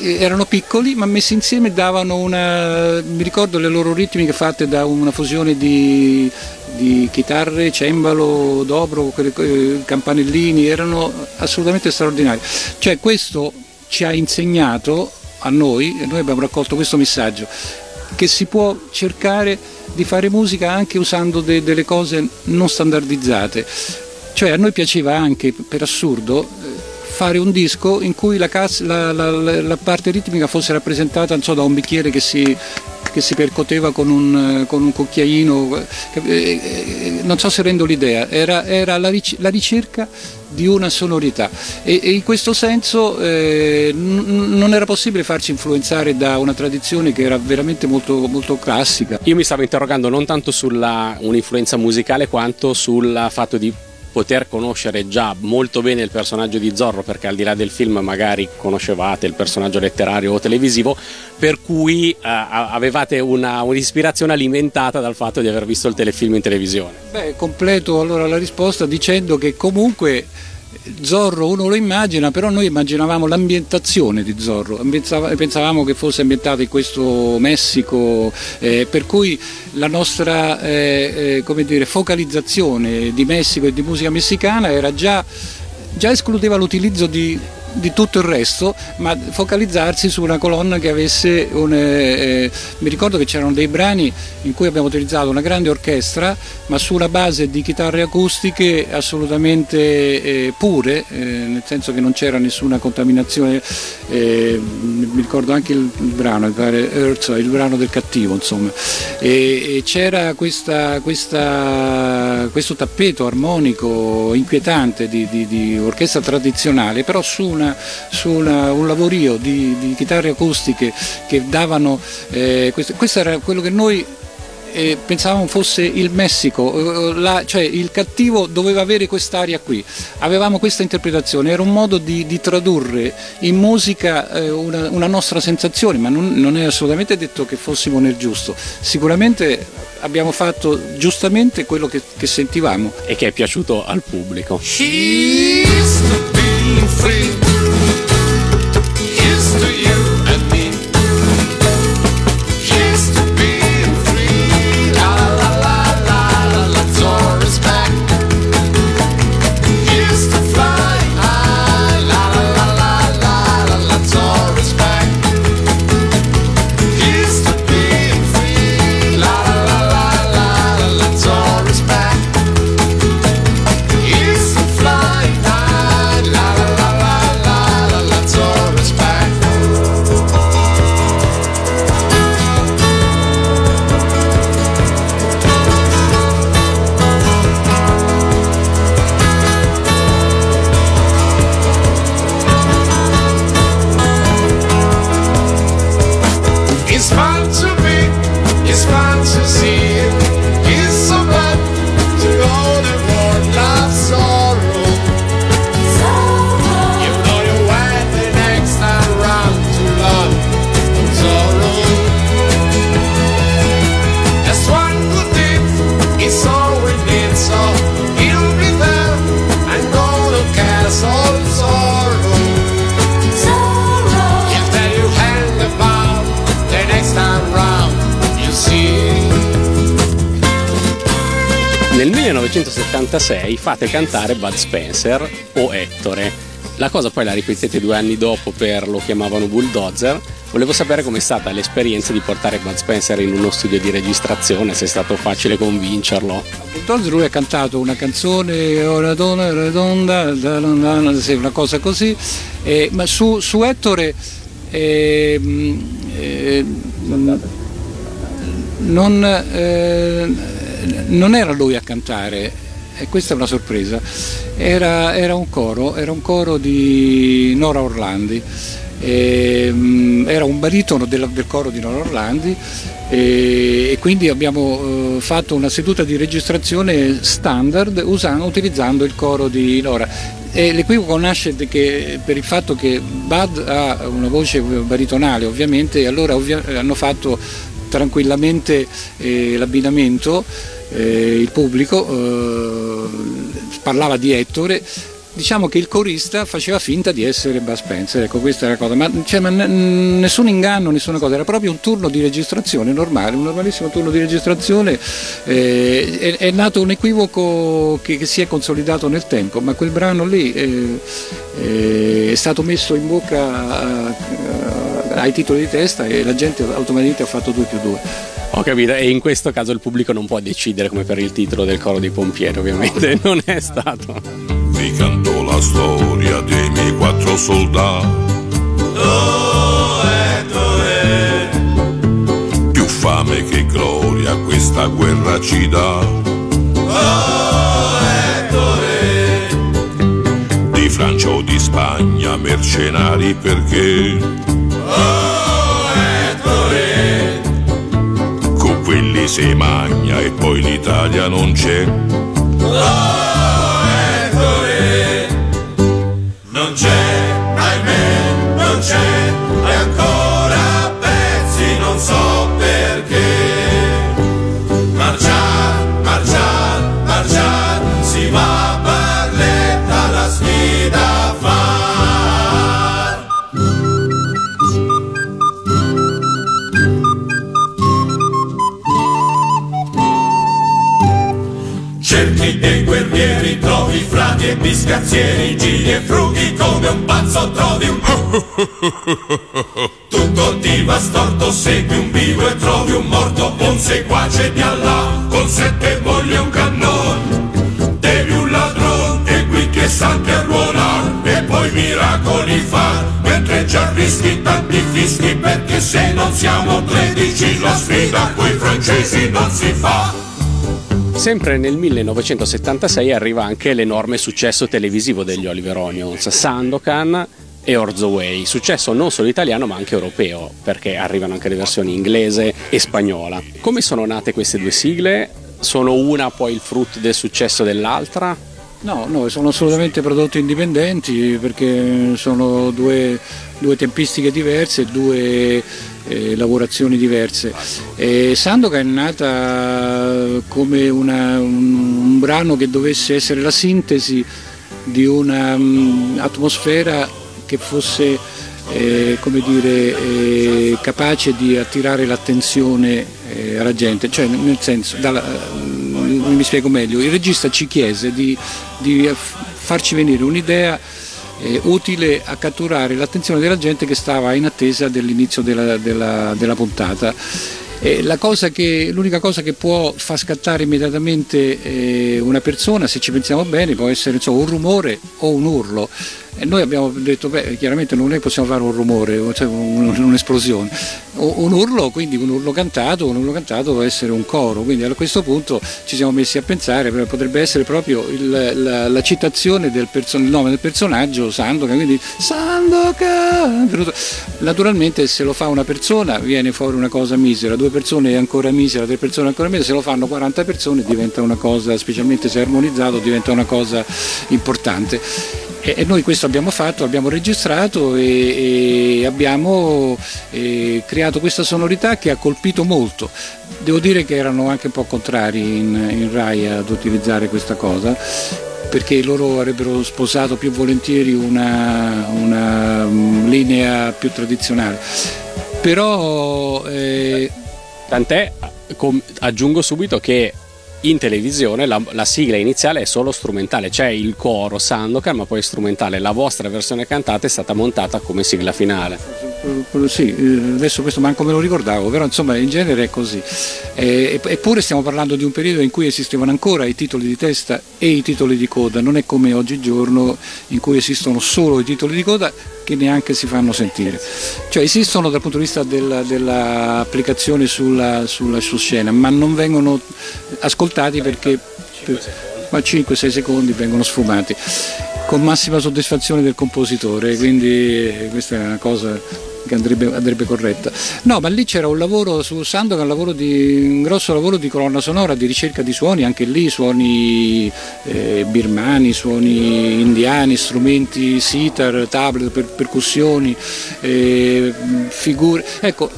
Eh, Erano piccoli ma messi insieme davano una. mi ricordo le loro ritmiche fatte da una fusione di, di chitarre, cembalo, dobro, eh, campanellini, erano assolutamente straordinari. Cioè questo ci ha insegnato a noi, e noi abbiamo raccolto questo messaggio, che si può cercare di fare musica anche usando de- delle cose non standardizzate. Cioè a noi piaceva anche, per assurdo, eh, fare un disco in cui la, cas- la- la- la- parte ritmica fosse rappresentata so, da un bicchiere che si che si percoteva con un, con un cucchiaino, eh, eh, non so se rendo l'idea, era, era la, ric- la ricerca di una sonorità e, e in questo senso eh, n- non era possibile farci influenzare da una tradizione che era veramente molto, molto classica. Io mi stavo interrogando non tanto sulla un'influenza musicale quanto sul fatto di poter conoscere già molto bene il personaggio di Zorro perché al di là del film magari conoscevate il personaggio letterario o televisivo per cui eh, avevate una, un'ispirazione alimentata dal fatto di aver visto il telefilm in televisione. Beh, completo allora la risposta dicendo che comunque Zorro uno lo immagina, però noi immaginavamo l'ambientazione di Zorro, pensavamo che fosse ambientato in questo Messico, eh, per cui la nostra eh, eh, dire, focalizzazione di Messico e di musica messicana era già, già escludeva l'utilizzo di di tutto il resto, ma focalizzarsi su una colonna che avesse un... Eh, mi ricordo che c'erano dei brani in cui abbiamo utilizzato una grande orchestra, ma su una base di chitarre acustiche assolutamente eh, pure, eh, nel senso che non c'era nessuna contaminazione, eh, mi ricordo anche il, il brano, il, Earth, il brano del cattivo, insomma, e, e c'era questa, questa, questo tappeto armonico inquietante di, di, di orchestra tradizionale, però su una, su una, un lavorio di, di, chitarre acustiche che davano, eh, questo, questo era quello che noi eh, pensavamo fosse il Messico, eh, la, cioè il cattivo doveva avere quest'aria qui, avevamo questa interpretazione, era un modo di, di tradurre in musica eh, una, una, nostra sensazione, ma non, non, è assolutamente detto che fossimo nel giusto, sicuramente abbiamo fatto giustamente quello che, che sentivamo. E che è piaciuto al pubblico. Nel 1976 fate cantare Bud Spencer o Ettore. La cosa poi la ripetete due anni dopo per lo chiamavano Bulldozer. Volevo sapere com'è stata l'esperienza di portare Bud Spencer in uno studio di registrazione, se è stato facile convincerlo. Bulldozer lui ha cantato una canzone, una donna redonda, una cosa così, eh, ma su, su Ettore eh, eh, non non era lui a cantare, e questa è una sorpresa, era, era, un, coro, era un coro di Nora Orlandi, e, um, era un baritono del, del, coro di Nora Orlandi. E, e quindi abbiamo uh, fatto una seduta di registrazione standard usando, utilizzando il coro di Nora. E l'equivoco nasce che, per il fatto che Bud ha una voce baritonale ovviamente e allora ovvia- hanno fatto tranquillamente eh, l'abbinamento, eh, il pubblico eh, parlava di Ettore, diciamo che il corista faceva finta di essere Bud Spencer, ecco questa è la cosa, ma, cioè, ma n- nessun inganno, nessuna cosa, era proprio un turno di registrazione normale, un normalissimo turno di registrazione, eh, è, è, nato un equivoco che, che, si è consolidato nel tempo, ma quel brano lì eh, eh, è stato messo in bocca a, a ai titoli di testa e la gente automaticamente ha fatto 2 più 2. Ho capito, e in questo caso il pubblico non può decidere come per il titolo del coro dei pompieri, ovviamente non è stato. Vi canto la storia dei miei quattro soldati. Oh, Ettore. Più fame che gloria questa guerra ci dà. Di Francia o di Spagna, mercenari perché? Quelli si magna e poi l'Italia non c'è. Frati e biscazzieri, giri e frughi come un pazzo trovi un Tutto ti va storto, segui un vivo e trovi un morto, un seguace di Allah, con sette mogli e un cannone. Devi un ladrone e qui che salti a ruolare, e poi miracoli far, mentre già rischi tanti fischi, perché se non siamo tredici la sfida coi francesi non si fa. Sempre nel 1976 arriva anche l'enorme successo televisivo degli Oliver Onions, Sandokan e Orzo Way, successo non solo italiano ma anche europeo, perché arrivano anche le versioni inglese e spagnola. Come sono nate queste due sigle? Sono una poi il frutto del successo dell'altra? No, no, sono assolutamente prodotti indipendenti perché sono due, due tempistiche diverse, due eh, lavorazioni diverse. E Sandokan è nata come una- un, un brano che dovesse essere la sintesi di un'atmosfera che fosse eh, come dire, eh, capace di attirare l'attenzione eh, alla gente, cioè nel senso, dalla- mi spiego meglio, il regista ci chiese di, di farci venire un'idea eh, utile a catturare l'attenzione della gente che stava in attesa dell'inizio della, della- della puntata. Eh, cosa che- l'unica cosa che può far scattare immediatamente eh, una persona, se ci pensiamo bene, può essere insomma, un rumore o un urlo. E noi abbiamo detto, beh, chiaramente non è che possiamo fare un rumore, cioè un- un'esplosione. Un urlo, quindi un urlo cantato, un urlo cantato può essere un coro, quindi a questo punto ci siamo messi a pensare, potrebbe essere proprio il- la, la citazione del perso- il nome del personaggio Sandokan, quindi Sandokan. venuto- Naturalmente se lo fa una persona viene fuori una cosa misera, due persone è ancora misera, tre persone ancora misera, se lo fanno 40 persone diventa una cosa, specialmente se è armonizzato, diventa una cosa importante. E e noi questo abbiamo fatto, abbiamo registrato e, e abbiamo eh, creato questa sonorità che ha colpito molto. Devo dire che erano anche un po' contrari in, in Rai ad utilizzare questa cosa perché loro avrebbero sposato più volentieri una, una, mm, linea più tradizionale. Però eh, Tant'è, aggiungo subito che in televisione la, la sigla iniziale è solo strumentale, c'è il coro Sandokan ma poi è strumentale, la vostra versione cantata è stata montata come sigla finale. Sì, eh, adesso questo manco me lo ricordavo, però insomma in genere è così. Eh, Eppure stiamo parlando di un periodo in cui esistevano ancora i titoli di testa e i titoli di coda, non è come oggigiorno in cui esistono solo i titoli di coda che neanche si fanno sentire. Cioè esistono dal punto di vista della- dell'applicazione sulla, sulla su scena, ma non vengono ascoltati perché per- ma 5-6 secondi vengono sfumati con massima soddisfazione del compositore, quindi questa è una cosa che andrebbe, andrebbe corretta. No, ma lì c'era un lavoro su Sandokan, un, lavoro di, un grosso lavoro di colonna sonora, di ricerca di suoni, anche lì suoni eh, birmani, suoni indiani, strumenti sitar, tablet, per- percussioni, eh, figure. Ecco,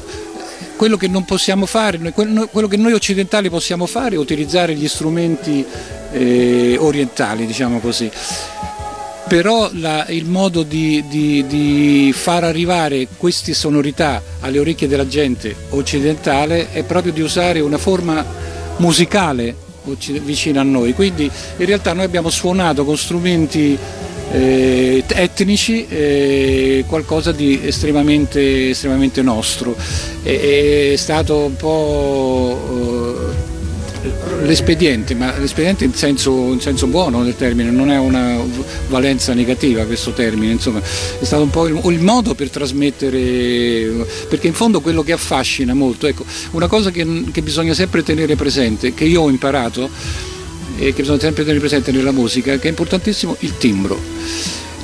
quello che non possiamo fare, quello che noi occidentali possiamo fare è utilizzare gli strumenti eh, orientali, diciamo così. Però la- il modo di, di- di far arrivare queste sonorità alle orecchie della gente occidentale è proprio di usare una forma musicale vicina a noi. Quindi in realtà noi abbiamo suonato con strumenti eh, etnici eh, qualcosa di estremamente, estremamente nostro. È, è stato un po' eh, l'espediente, ma l'espediente in senso, in senso buono del termine, non è una valenza negativa questo termine, insomma, è stato un po' il, il modo per trasmettere, perché in fondo quello che affascina molto, ecco, una cosa che, che bisogna sempre tenere presente, che io ho imparato e che bisogna sempre tenere presente nella musica, che è importantissimo il timbro.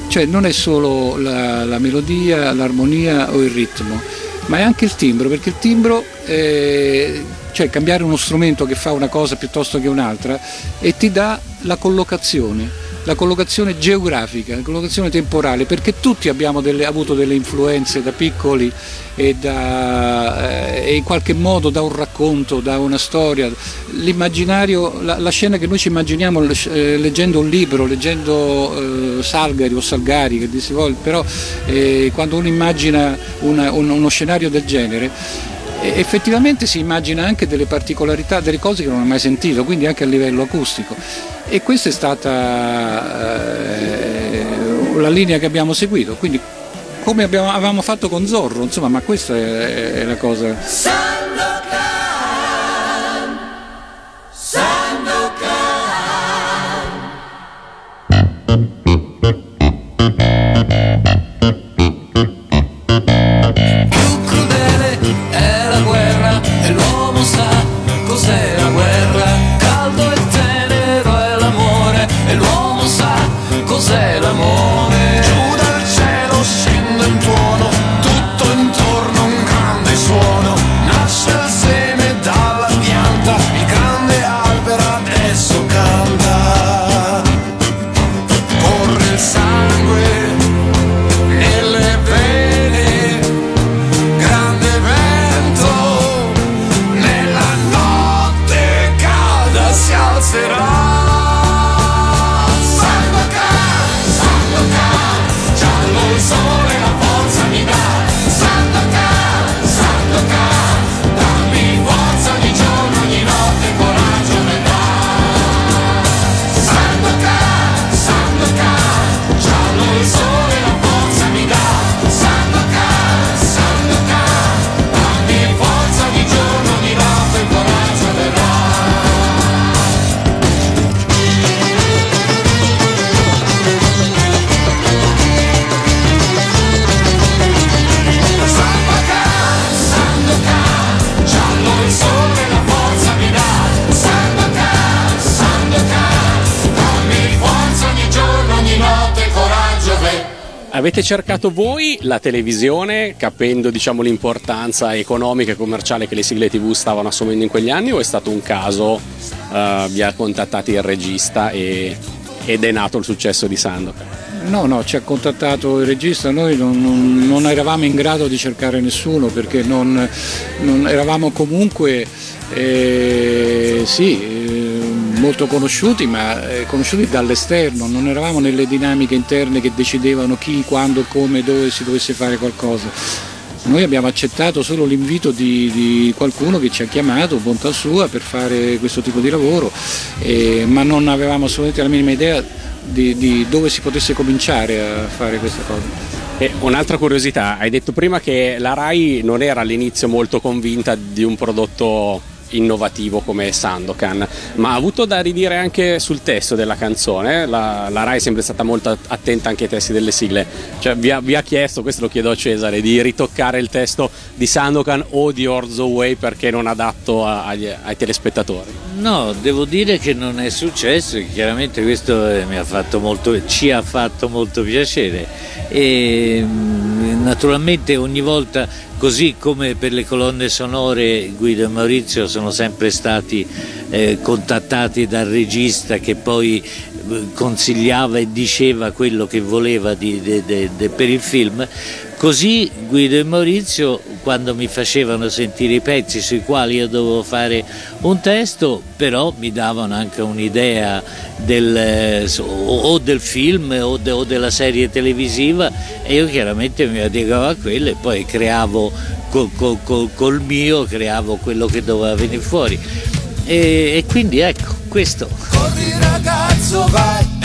Cioè non è solo la, la melodia, l'armonia o il ritmo, ma è anche il timbro, perché il timbro, eh, cioè cambiare uno strumento che fa una cosa piuttosto che un'altra, e ti dà la collocazione, la collocazione geografica, la collocazione temporale, perché tutti abbiamo delle- avuto delle influenze da piccoli e, da, eh, e in qualche modo da un racconto, da una storia. L'immaginario, la, la scena che noi ci immaginiamo eh, leggendo un libro, leggendo eh, Salgari o Salgari, che si vuole, però eh, quando uno immagina una- un- uno scenario del genere, effettivamente si immagina anche delle particolarità, delle cose che non ha mai sentito, quindi anche a livello acustico. E questa è stata eh, la linea che abbiamo seguito, quindi come abbiamo- avevamo fatto con Zorro, insomma, ma questa è, è la cosa. Avete cercato voi la televisione capendo diciamo, l'importanza economica e commerciale che le sigle tv stavano assumendo in quegli anni o è stato un caso, eh, vi ha contattati il regista e- ed è nato il successo di Sandokan? No, no, ci ha contattato il regista, noi non, non- non eravamo in grado di cercare nessuno perché non, non eravamo comunque eh, sì, molto conosciuti, ma eh, conosciuti dall'esterno, non eravamo nelle dinamiche interne che decidevano chi, quando, come, dove si dovesse fare qualcosa. Noi abbiamo accettato solo l'invito di, di qualcuno che ci ha chiamato, bontà sua, per fare questo tipo di lavoro, eh, ma non avevamo assolutamente la minima idea di, di dove si potesse cominciare a fare questa cosa. E un'altra curiosità, hai detto prima che la RAI non era all'inizio molto convinta di un prodotto innovativo come Sandokan, ma ha avuto da ridire anche sul testo della canzone. La, la RAI è sempre stata molto attenta anche ai testi delle sigle. Cioè, vi, ha, vi ha chiesto, questo lo chiedo a Cesare, di ritoccare il testo di Sandokan o di Orzo Way perché non adatto a- agli- ai telespettatori. No, devo dire che non è successo, chiaramente questo eh, ha molto, ci ha fatto molto piacere e mm, naturalmente ogni volta, così come per le colonne sonore Guido e Maurizio sono sempre stati eh, contattati dal regista che poi eh, consigliava e diceva quello che voleva di- de- de- de- per il film, Così Guido e Maurizio, quando mi facevano sentire i pezzi sui quali io dovevo fare un testo, però mi davano anche un'idea del, eh, o del film o, de- o della serie televisiva e io chiaramente mi adeguavo a quello e poi creavo col, col- col- col mio, creavo quello che doveva venire fuori. E, e quindi ecco, questo. Corri ragazzo vai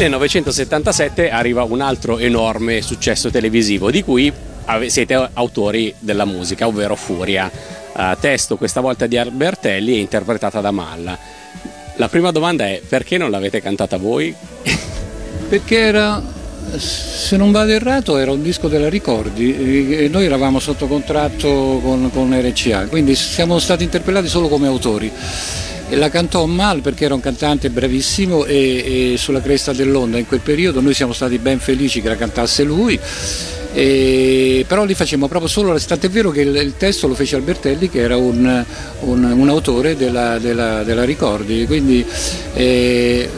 1977 arriva un altro enorme successo televisivo di cui siete autori della musica, ovvero Furia. Eh, testo questa volta di Albertelli e interpretata da Malla. La prima domanda è perché non l'avete cantata voi? Perché era, se non vado errato, era un disco della Ricordi e e noi eravamo sotto contratto con, con RCA, quindi siamo stati interpellati solo come autori. E la cantò Mal perché era un cantante bravissimo e, e sulla cresta dell'onda in quel periodo noi siamo stati ben felici che la cantasse lui. E- però lì facemmo proprio solo, tant'è vero che il, il testo lo fece Albertelli che era un, un- un autore della, della- della Ricordi, quindi eh,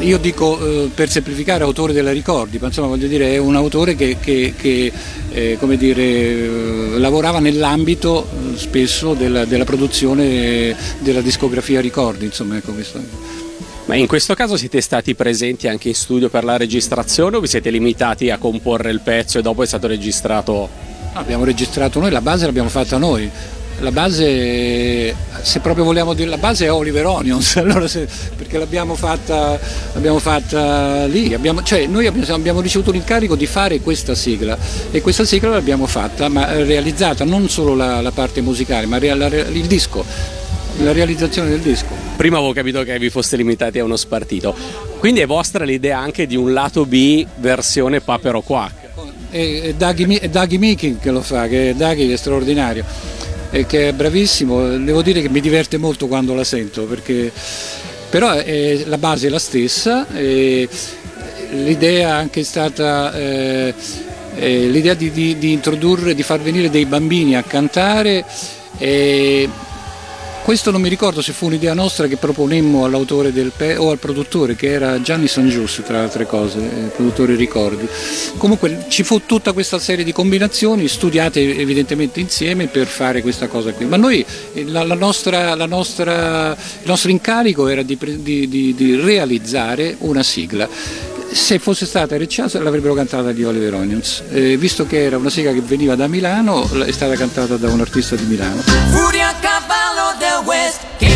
io dico eh, per semplificare autore della Ricordi, ma insomma voglio dire è un autore che, che- che, eh, come dire, eh, lavorava nell'ambito eh, spesso della, della produzione della discografia Ricordi, insomma ecco questo. Ma in questo caso siete stati presenti anche in studio per la registrazione o vi siete limitati a comporre il pezzo e dopo è stato registrato? Abbiamo registrato noi, la base l'abbiamo fatta noi. La base, se proprio vogliamo dire la base è Oliver Onions, allora se- perché l'abbiamo fatta, l'abbiamo fatta lì, abbiamo- cioè noi abbiamo, abbiamo ricevuto l'incarico di fare questa sigla e questa sigla l'abbiamo fatta, ma realizzata non solo la, la parte musicale, ma rea- la- il disco, la realizzazione del disco. Prima avevo capito che vi foste limitati a uno spartito. Quindi è vostra l'idea anche di un lato B versione Papero Mi- è Daggy Meeking che lo fa, che Daggy è straordinario e che è bravissimo, devo dire che mi diverte molto quando la sento perché però eh, la base è la stessa l'idea è anche stata eh, eh, l'idea di, di- di introdurre, di far venire dei bambini a cantare questo non mi ricordo se fu un'idea nostra che proponemmo all'autore del pe- o al produttore che era Gianni Sangius tra altre cose, eh, produttore ricordi. Comunque ci fu tutta questa serie di combinazioni studiate evidentemente insieme per fare questa cosa qui. Ma noi eh, la, la nostra, la nostra- il nostro incarico era di, di- di- di realizzare una sigla. Se fosse stata RCA l'avrebbero cantata di Oliver Onions, Eh, visto che era una sigla che veniva da Milano, è stata cantata da un artista di Milano. West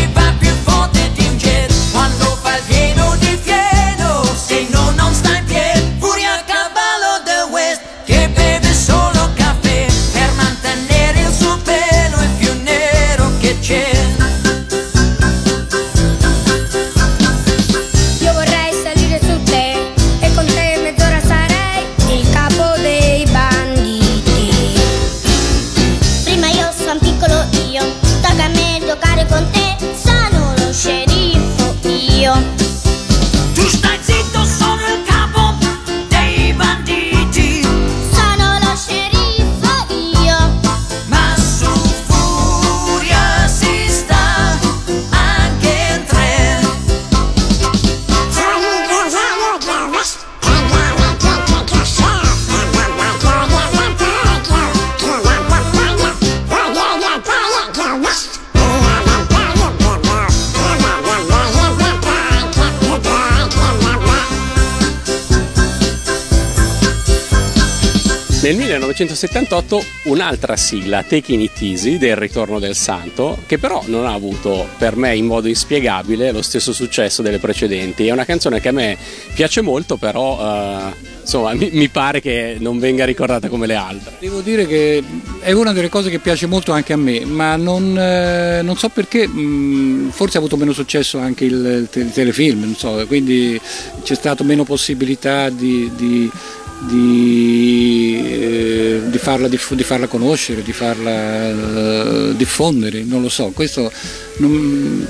1978 un'altra sigla, Taking It Easy, del Ritorno del Santo, che però non ha avuto per me in modo inspiegabile lo stesso successo delle precedenti. È una canzone che a me piace molto, però eh, insomma mi, mi pare che non venga ricordata come le altre. Devo dire che è una delle cose che piace molto anche a me, ma non, eh, non so perché, mh, forse ha avuto meno successo anche il, il te- il telefilm, so, quindi c'è stata meno possibilità di, di- di, eh, di farla, diff- di farla conoscere, di farla eh, diffondere, non lo so, questo non,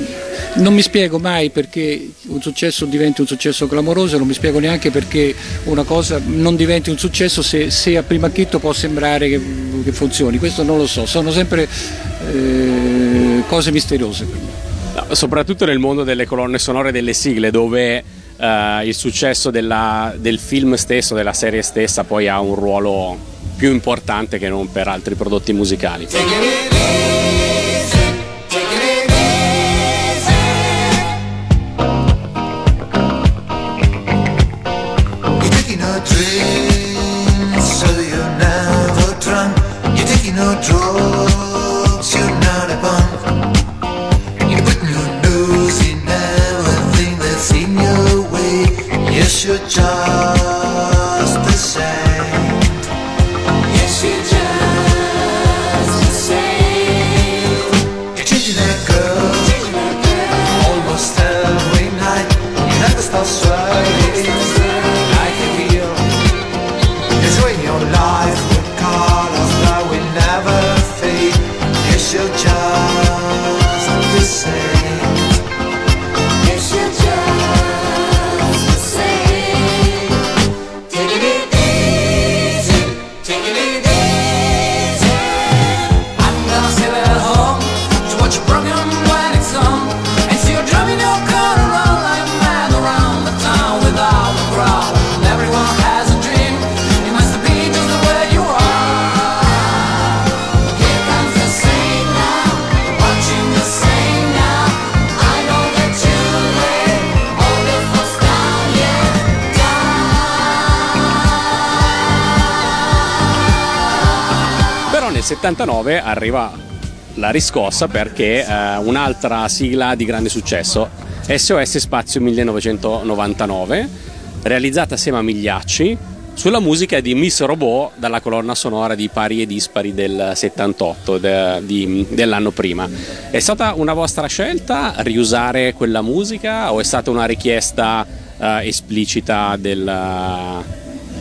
non mi spiego mai perché un successo diventi un successo clamoroso, non mi spiego neanche perché una cosa non diventi un successo se, se a primo acchito può sembrare che, che funzioni, questo non lo so, sono sempre eh, cose misteriose per me. Soprattutto nel mondo delle colonne sonore e delle sigle, dove eh, il successo della- del film stesso, della serie stessa, poi ha un ruolo più importante che non per altri prodotti musicali. 79 arriva la riscossa perché eh, un'altra sigla di grande successo, SOS Spazio 1999, realizzata assieme a Migliacci sulla musica di Miss Robot dalla colonna sonora di Pari e Dispari del 78 de- di- dell'anno prima. È stata una vostra scelta riusare quella musica o è stata una richiesta eh, esplicita del,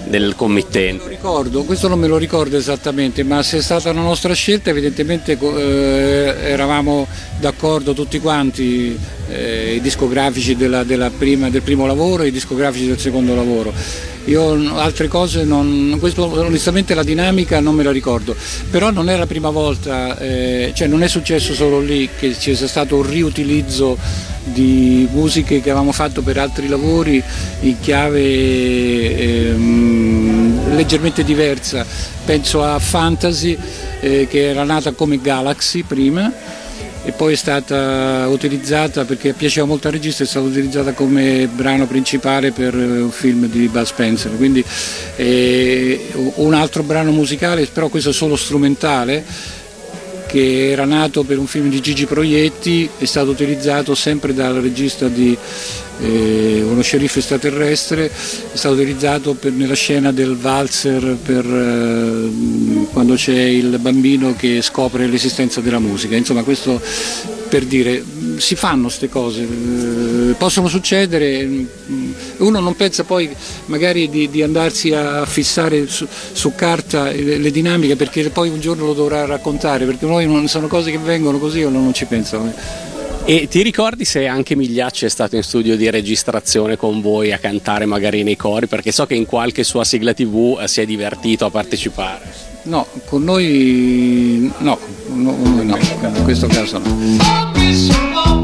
del committente? ricordo, questo non me lo ricordo esattamente, ma se è stata una nostra scelta evidentemente eh, eravamo d'accordo tutti quanti, eh, i discografici della- della prima- del primo lavoro e i discografici del secondo lavoro. Io altre cose, non, questo, onestamente la dinamica non me la ricordo, però non è la prima volta, eh, cioè non è successo solo lì che ci sia stato un riutilizzo di musiche che avevamo fatto per altri lavori in chiave ehm, leggermente diversa. Penso a Fantasy eh, che era nata come Galaxy prima e poi è stata utilizzata perché piaceva molto al regista, è stata utilizzata come brano principale per eh, un film di Bud Spencer. Quindi eh, un altro brano musicale, però questo è solo strumentale, che era nato per un film di Gigi Proietti, è stato utilizzato sempre dal regista di eh, Uno sceriffo extraterrestre, è stato utilizzato per- nella scena del valzer per, eh, quando c'è il bambino che scopre l'esistenza della musica. Insomma, questo per dire, si fanno queste cose, eh, possono succedere, mh, uno non pensa poi magari di, di andarsi a fissare su, su carta le, le dinamiche perché poi un giorno lo dovrà raccontare, perché noi non sono cose che vengono così o non ci pensa. E ti ricordi se anche Migliacci è stato in studio di registrazione con voi a cantare magari nei cori? Perché so che in qualche sua sigla tv eh, si è divertito a partecipare. No, con noi no, no, no, in questo caso no.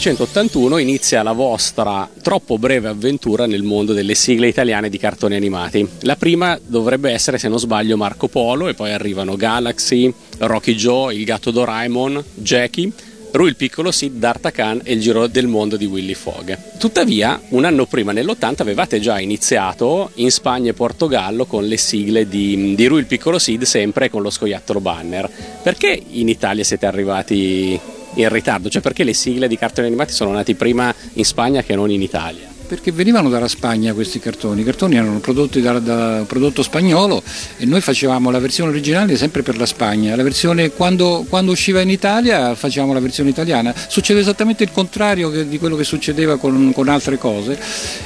1981 inizia la vostra troppo breve avventura nel mondo delle sigle italiane di cartoni animati. La prima dovrebbe essere, se non sbaglio, Marco Polo e poi arrivano Galaxy, Rocky Joe, Il gatto Doraemon, Jackie, Rui il piccolo Sid, D'Artacan e il giro del mondo di Willy Fogg. Tuttavia, un anno prima, nell'80, avevate già iniziato in Spagna e Portogallo con le sigle di, di Rui il piccolo Sid, sempre con lo scoiattolo banner. Perché in Italia siete arrivati in ritardo? Cioè perché le sigle di cartoni animati sono nati prima in Spagna che non in Italia? Perché venivano dalla Spagna questi cartoni, i cartoni erano prodotti da, da prodotto spagnolo e noi facevamo la versione originale sempre per la Spagna, la versione quando, quando usciva in Italia facevamo la versione italiana, succede esattamente il contrario che- di quello che succedeva con, con altre cose,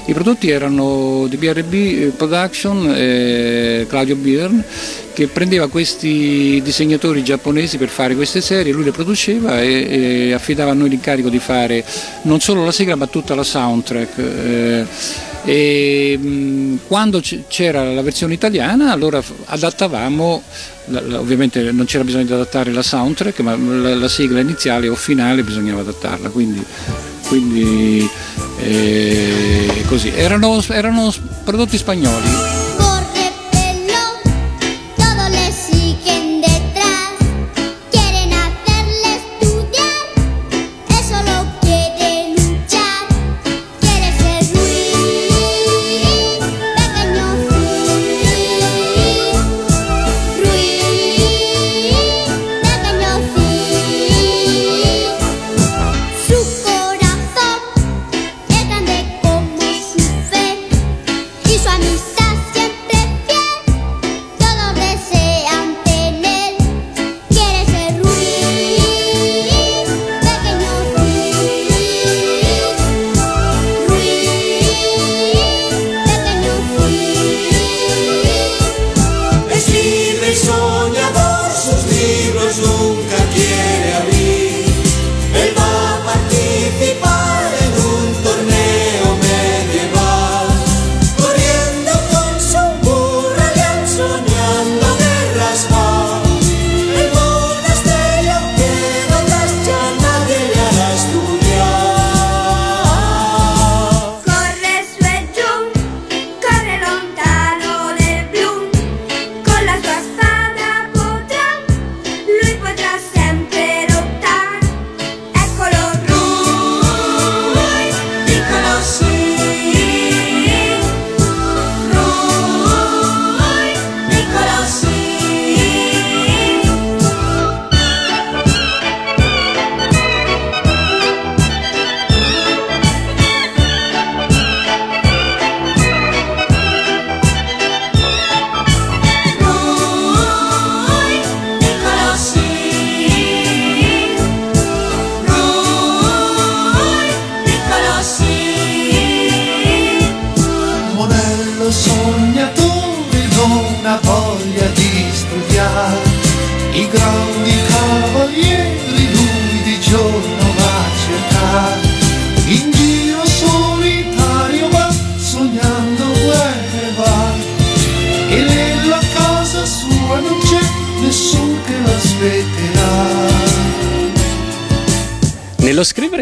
i prodotti erano di BRB eh, Production, eh, Claudio Byrne, che prendeva questi disegnatori giapponesi per fare queste serie, lui le produceva e, e affidava a noi l'incarico di fare non solo la sigla ma tutta la soundtrack. eh, e quando c'era la versione italiana allora adattavamo, ovviamente non c'era bisogno di adattare la soundtrack, ma la, la sigla iniziale o finale bisognava adattarla, quindi, quindi eh, così. Erano, erano prodotti spagnoli.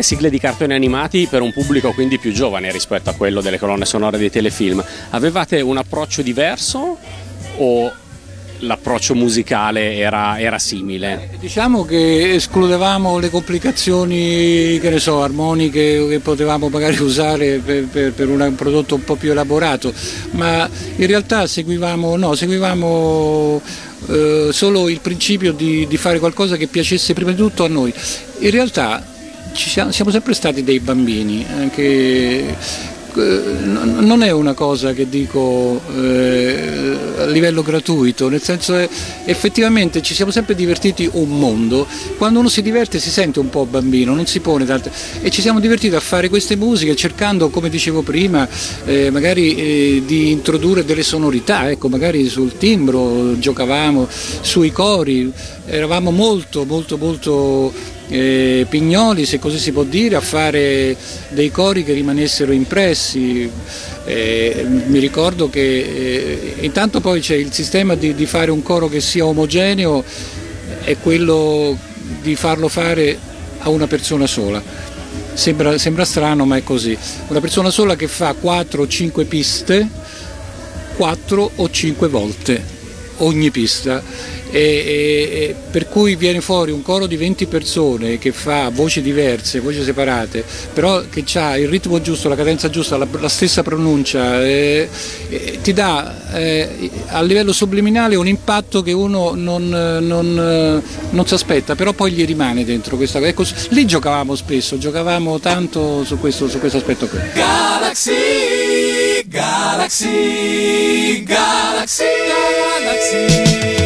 Scrivere sigle di cartoni animati per un pubblico quindi più giovane rispetto a quello delle colonne sonore dei telefilm, avevate un approccio diverso o l'approccio musicale era, era simile? Diciamo che escludevamo le complicazioni, che ne so, armoniche che potevamo magari usare per, per- per un prodotto un po' più elaborato, ma in realtà seguivamo, no, seguivamo eh, solo il principio di, di fare qualcosa che piacesse prima di tutto a noi. In realtà siamo, siamo sempre stati dei bambini, anche eh, non è una cosa che dico eh, a livello gratuito, nel senso che effettivamente ci siamo sempre divertiti un mondo, quando uno si diverte si sente un po' bambino, non si pone tante e ci siamo divertiti a fare queste musiche cercando, come dicevo prima, eh, magari eh, di introdurre delle sonorità, ecco, magari sul timbro giocavamo, sui cori, eravamo molto molto molto eh, pignoli, se così si può dire, a fare dei cori che rimanessero impressi. Eh, mi ricordo che eh, intanto poi c'è il sistema di, di fare un coro che sia omogeneo, è quello di farlo fare a una persona sola. Sembra, sembra strano ma è così. Una persona sola che fa 4 o 5 piste 4 o 5 volte ogni pista e, e- per cui viene fuori un coro di 20 persone che fa voci diverse, voci separate, però che ha il ritmo giusto, la cadenza giusta, la, la stessa pronuncia, eh, eh, ti dà eh, a livello subliminale un impatto che uno non, non, non si aspetta, però poi gli rimane dentro questa cosa. Ecco, lì giocavamo spesso, giocavamo tanto su questo, su questo aspetto qui. Galaxy, Galaxy, Galaxy, Galaxy.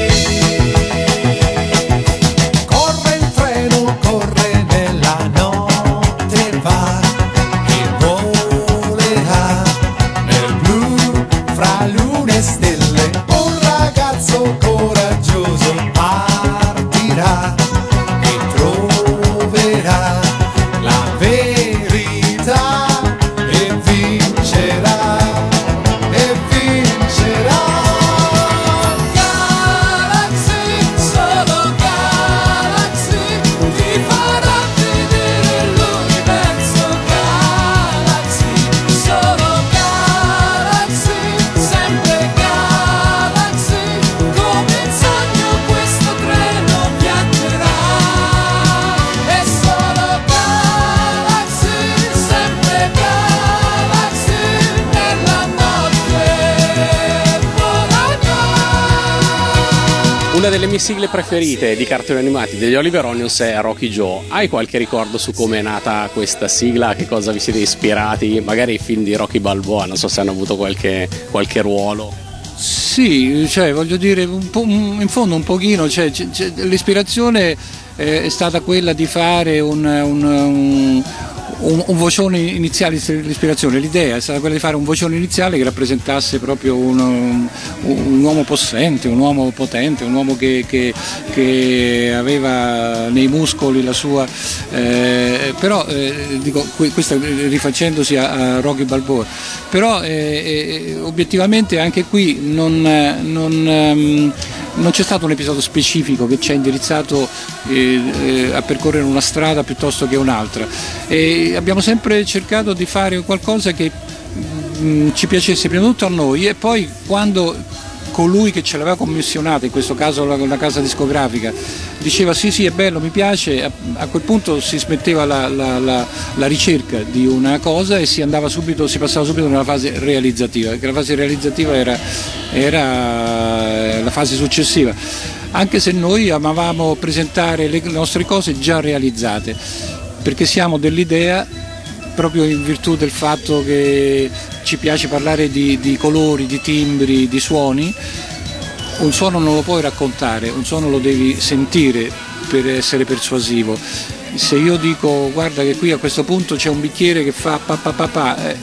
Sigle preferite di cartoni animati degli Oliver Onions è Rocky Joe. Hai qualche ricordo su come è nata questa sigla? Che cosa vi siete ispirati? Magari i film di Rocky Balboa, non so se hanno avuto qualche, qualche ruolo. Sì, cioè, voglio dire, in fondo un pochino, cioè, l'ispirazione eh, è stata quella di fare un, un- un- un- un vocione iniziale, l'ispirazione, l'idea è stata quella di fare un vocione iniziale che rappresentasse proprio un, un- un uomo possente, un uomo potente, un uomo che, che- che aveva nei muscoli la sua... eh, però, eh, dico, que- questo rifacendosi a, a Rocky Balboa, però eh, eh, obiettivamente anche qui non, non, ehm, non c'è stato un episodio specifico che ci ha indirizzato eh, eh, a percorrere una strada piuttosto che un'altra. E abbiamo sempre cercato di fare qualcosa che mm, ci piacesse prima di tutto a noi e poi quando colui che ce l'aveva commissionata, in questo caso la, casa discografica, diceva sì sì è bello, mi piace, a, a quel punto si smetteva la, la- la- la ricerca di una cosa e si, subito, si passava subito nella fase realizzativa, perché la fase realizzativa era, era eh, la fase successiva, anche se noi amavamo presentare le nostre cose già realizzate, perché siamo dell'idea proprio in virtù del fatto che ci piace parlare di, di colori, di timbri, di suoni, un suono non lo puoi raccontare, un suono lo devi sentire per essere persuasivo. Se io dico guarda che qui a questo punto c'è un bicchiere che fa pa pa pa pa, eh,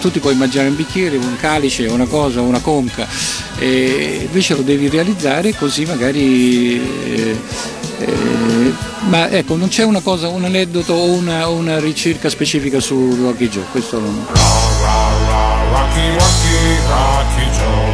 tu ti puoi immaginare un bicchiere, un calice, una cosa, una conca, e invece lo devi realizzare così magari... eh, eh, ma ecco, non c'è una cosa, un aneddoto o una, una ricerca specifica su Rocky Joe, questo non... Rocky, Rocky, Rocky Joe.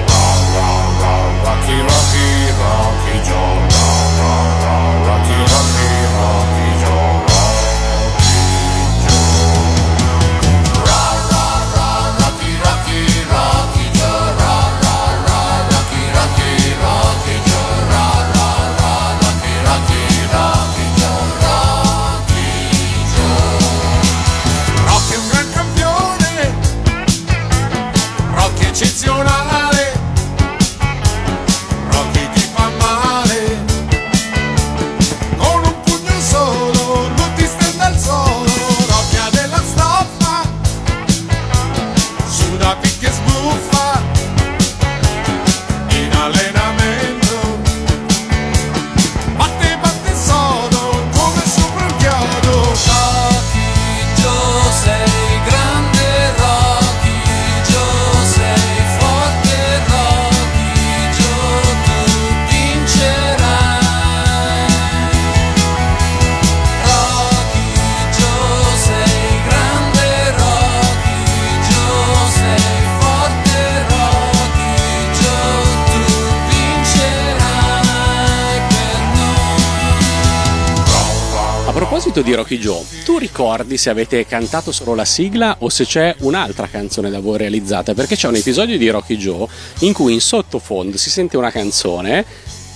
Di Rocky Joe, tu ricordi se avete cantato solo la sigla o se c'è un'altra canzone da voi realizzata? Perché c'è un episodio di Rocky Joe in cui in sottofondo si sente una canzone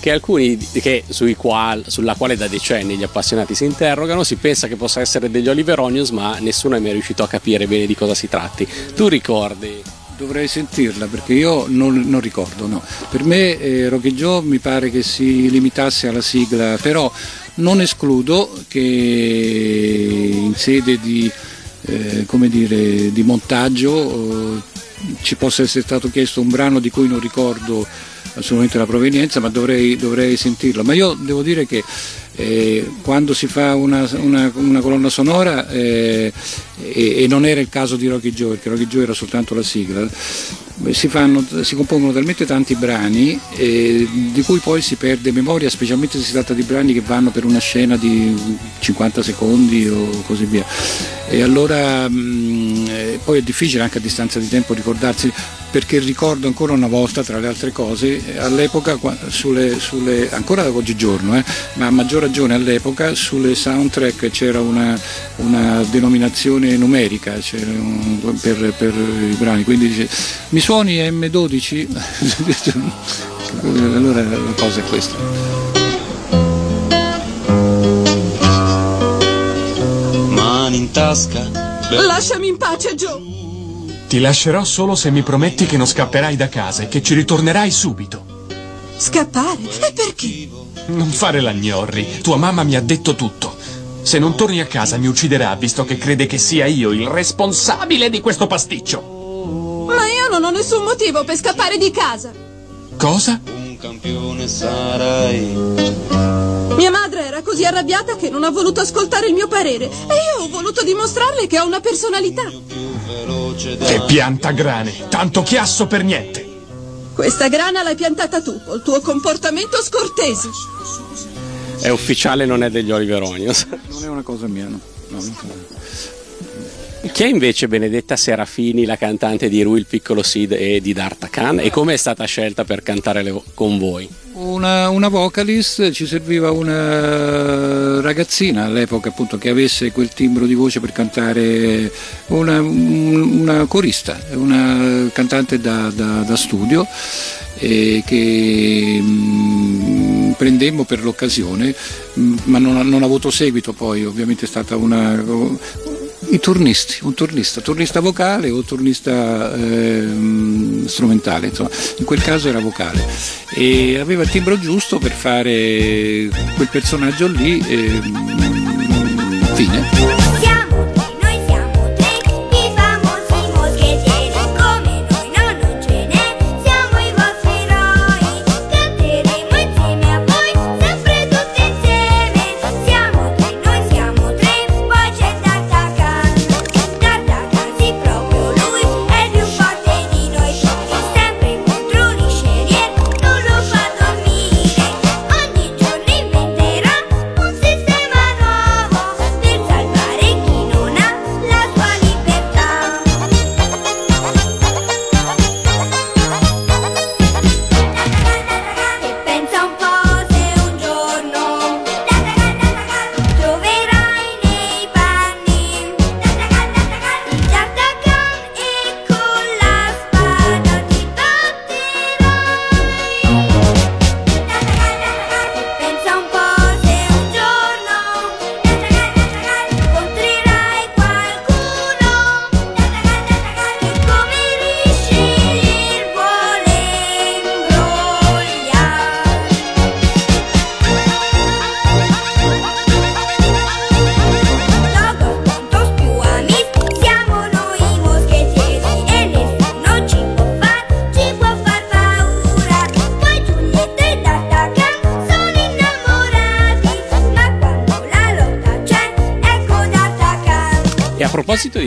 che alcuni che qual- sulla quale da decenni gli appassionati si interrogano, si pensa che possa essere degli Oliver Onions, ma nessuno è mai riuscito a capire bene di cosa si tratti. Tu ricordi? Dovrei sentirla perché io non, non ricordo, no. Per me eh, Rocky Joe mi pare che si limitasse alla sigla, però non escludo che in sede di, eh, dire, di montaggio eh, ci possa essere stato chiesto un brano di cui non ricordo assolutamente la provenienza, ma dovrei, dovrei sentirlo. Ma io devo dire che eh, quando si fa una, una- una colonna sonora eh, e, e non era il caso di Rocky Joe, perché Rocky Joe era soltanto la sigla, beh, si, fanno- si compongono talmente tanti brani eh, di cui poi si perde memoria, specialmente se si tratta di brani che vanno per una scena di 50 secondi o così via. E allora mh, eh, poi è difficile anche a distanza di tempo ricordarsi perché ricordo ancora una volta, tra le altre cose, eh, all'epoca, sulle, sulle- ancora oggigiorno, eh, ma a maggior ragione all'epoca, sulle soundtrack c'era una, una denominazione numerica c'era un- per, per i brani, quindi dice mi suoni M12? allora la cosa è questa. Mani in tasca. Lasciami in pace, Joe. Ti lascerò solo se mi prometti che non scapperai da casa e che ci ritornerai subito. Scappare? E perché? Non fare la gnorri, tua mamma mi ha detto tutto. Se non torni a casa mi ucciderà visto che crede che sia io il responsabile di questo pasticcio. Ma io non ho nessun motivo per scappare di casa. Cosa? Un campione sarai. Mia madre era così arrabbiata che non ha voluto ascoltare il mio parere e io ho voluto dimostrarle che ho una personalità. Che pianta grane, tanto chiasso per niente. Questa grana l'hai piantata tu col tuo comportamento scortese. È ufficiale, non è degli Oliver Onions. Non è una cosa mia, no. No, Chi è invece Benedetta Serafini, la cantante di Rui il piccolo Sid e di D'Artacan? E come è stata scelta per cantare le- con voi? Una, una vocalist, ci serviva una ragazzina all'epoca appunto che avesse quel timbro di voce per cantare, una, un- una corista, una cantante da, da- da studio e che mm, prendemmo per l'occasione, mm, ma non non ha avuto seguito poi, ovviamente è stata una... I turnisti, un turnista, turnista vocale o turnista ehm, strumentale, insomma, in quel caso era vocale e aveva il timbro giusto per fare quel personaggio lì, ehm, fine.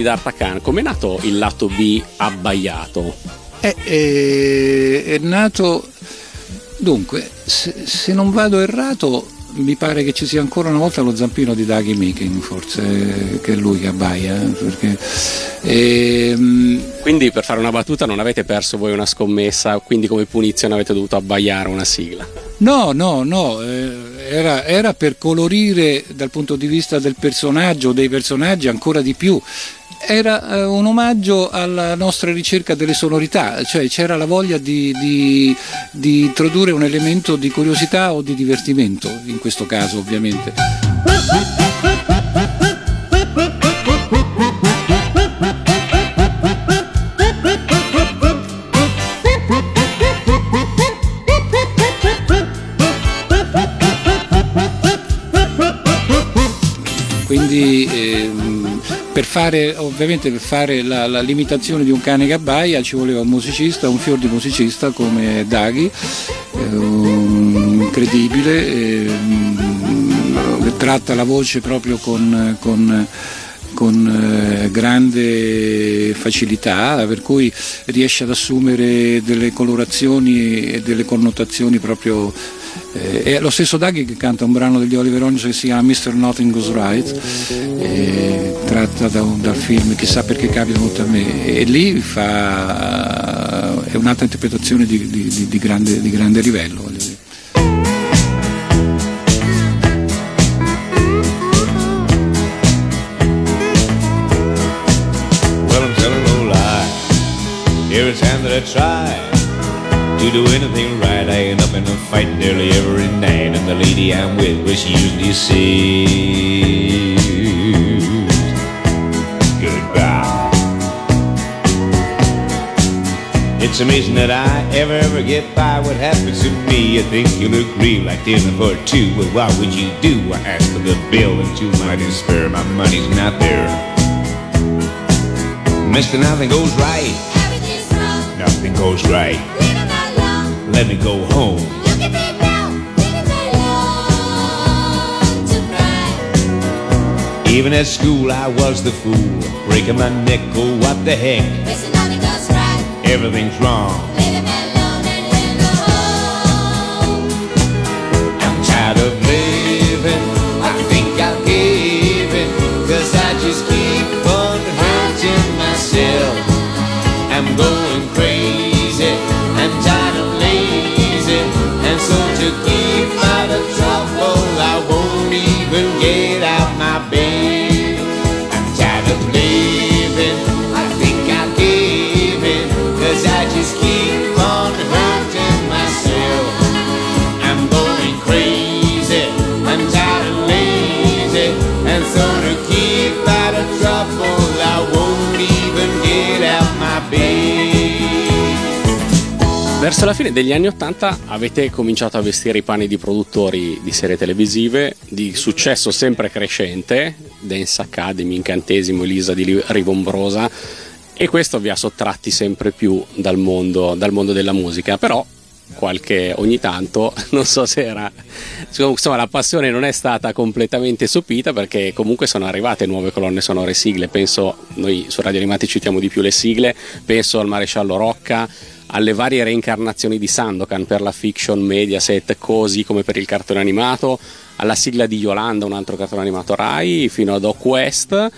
Di D'Artacan, com'è nato il lato B abbaiato? È, è- è nato, dunque, se, se non vado errato, mi pare che ci sia ancora una volta lo zampino di Daggy Meeking, forse che è lui che abbaia, eh, perché ehm, Quindi per fare una battuta non avete perso voi una scommessa, quindi come punizione avete dovuto abbaiare una sigla. No, no, no, eh, era, era per colorire dal punto di vista del personaggio, dei personaggi ancora di più. Era eh, un omaggio alla nostra ricerca delle sonorità, cioè c'era la voglia di, di- di introdurre un elemento di curiosità o di divertimento, in questo caso ovviamente. Quindi per fare, ovviamente per fare la, la limitazione di un cane gabbaia ci voleva un musicista, un fior di musicista come Daghi, ehm, incredibile, che tratta la voce proprio con, con- con eh, grande facilità, per cui riesce ad assumere delle colorazioni e delle connotazioni proprio eh, è lo stesso Daghi che canta un brano degli Oliver Onions che si chiama Mr. Nothing Goes Right, eh, tratta da un- dal film Chissà perché capita molto a me, e lì fa, è un'altra interpretazione di, di- di- grande, di grande livello. Every time that I try to do anything right, I end up in a fight nearly every night. And the lady I'm with, well, she usually says goodbye. It's amazing that I ever, ever get by what happens to me. I think you'll agree, like dinner for two. but what would you do? I ask for the bill, and you might despair. my money's not there. Mister, nothing goes right. Nothing goes right let me go home. Even at school, I was the fool, breaking my neck. Oh, what the heck? Right. Everything's wrong. Alone and home. I'm tired of Verso la fine degli anni Ottanta avete cominciato a vestire i panni di produttori di serie televisive di successo sempre crescente, Dance Academy, Incantesimo, Elisa di Rivombrosa, e questo vi ha sottratti sempre più dal mondo, dal mondo della musica, però qualche ogni tanto non so se era insomma la passione non è stata completamente sopita perché comunque sono arrivate nuove colonne sonore sigle. Penso noi su Radio Animati citiamo di più le sigle. Penso al Maresciallo Rocca alle varie reincarnazioni di Sandokan per la fiction Mediaset così come per il cartone animato alla sigla di Yolanda un altro cartone animato Rai fino ad Doc West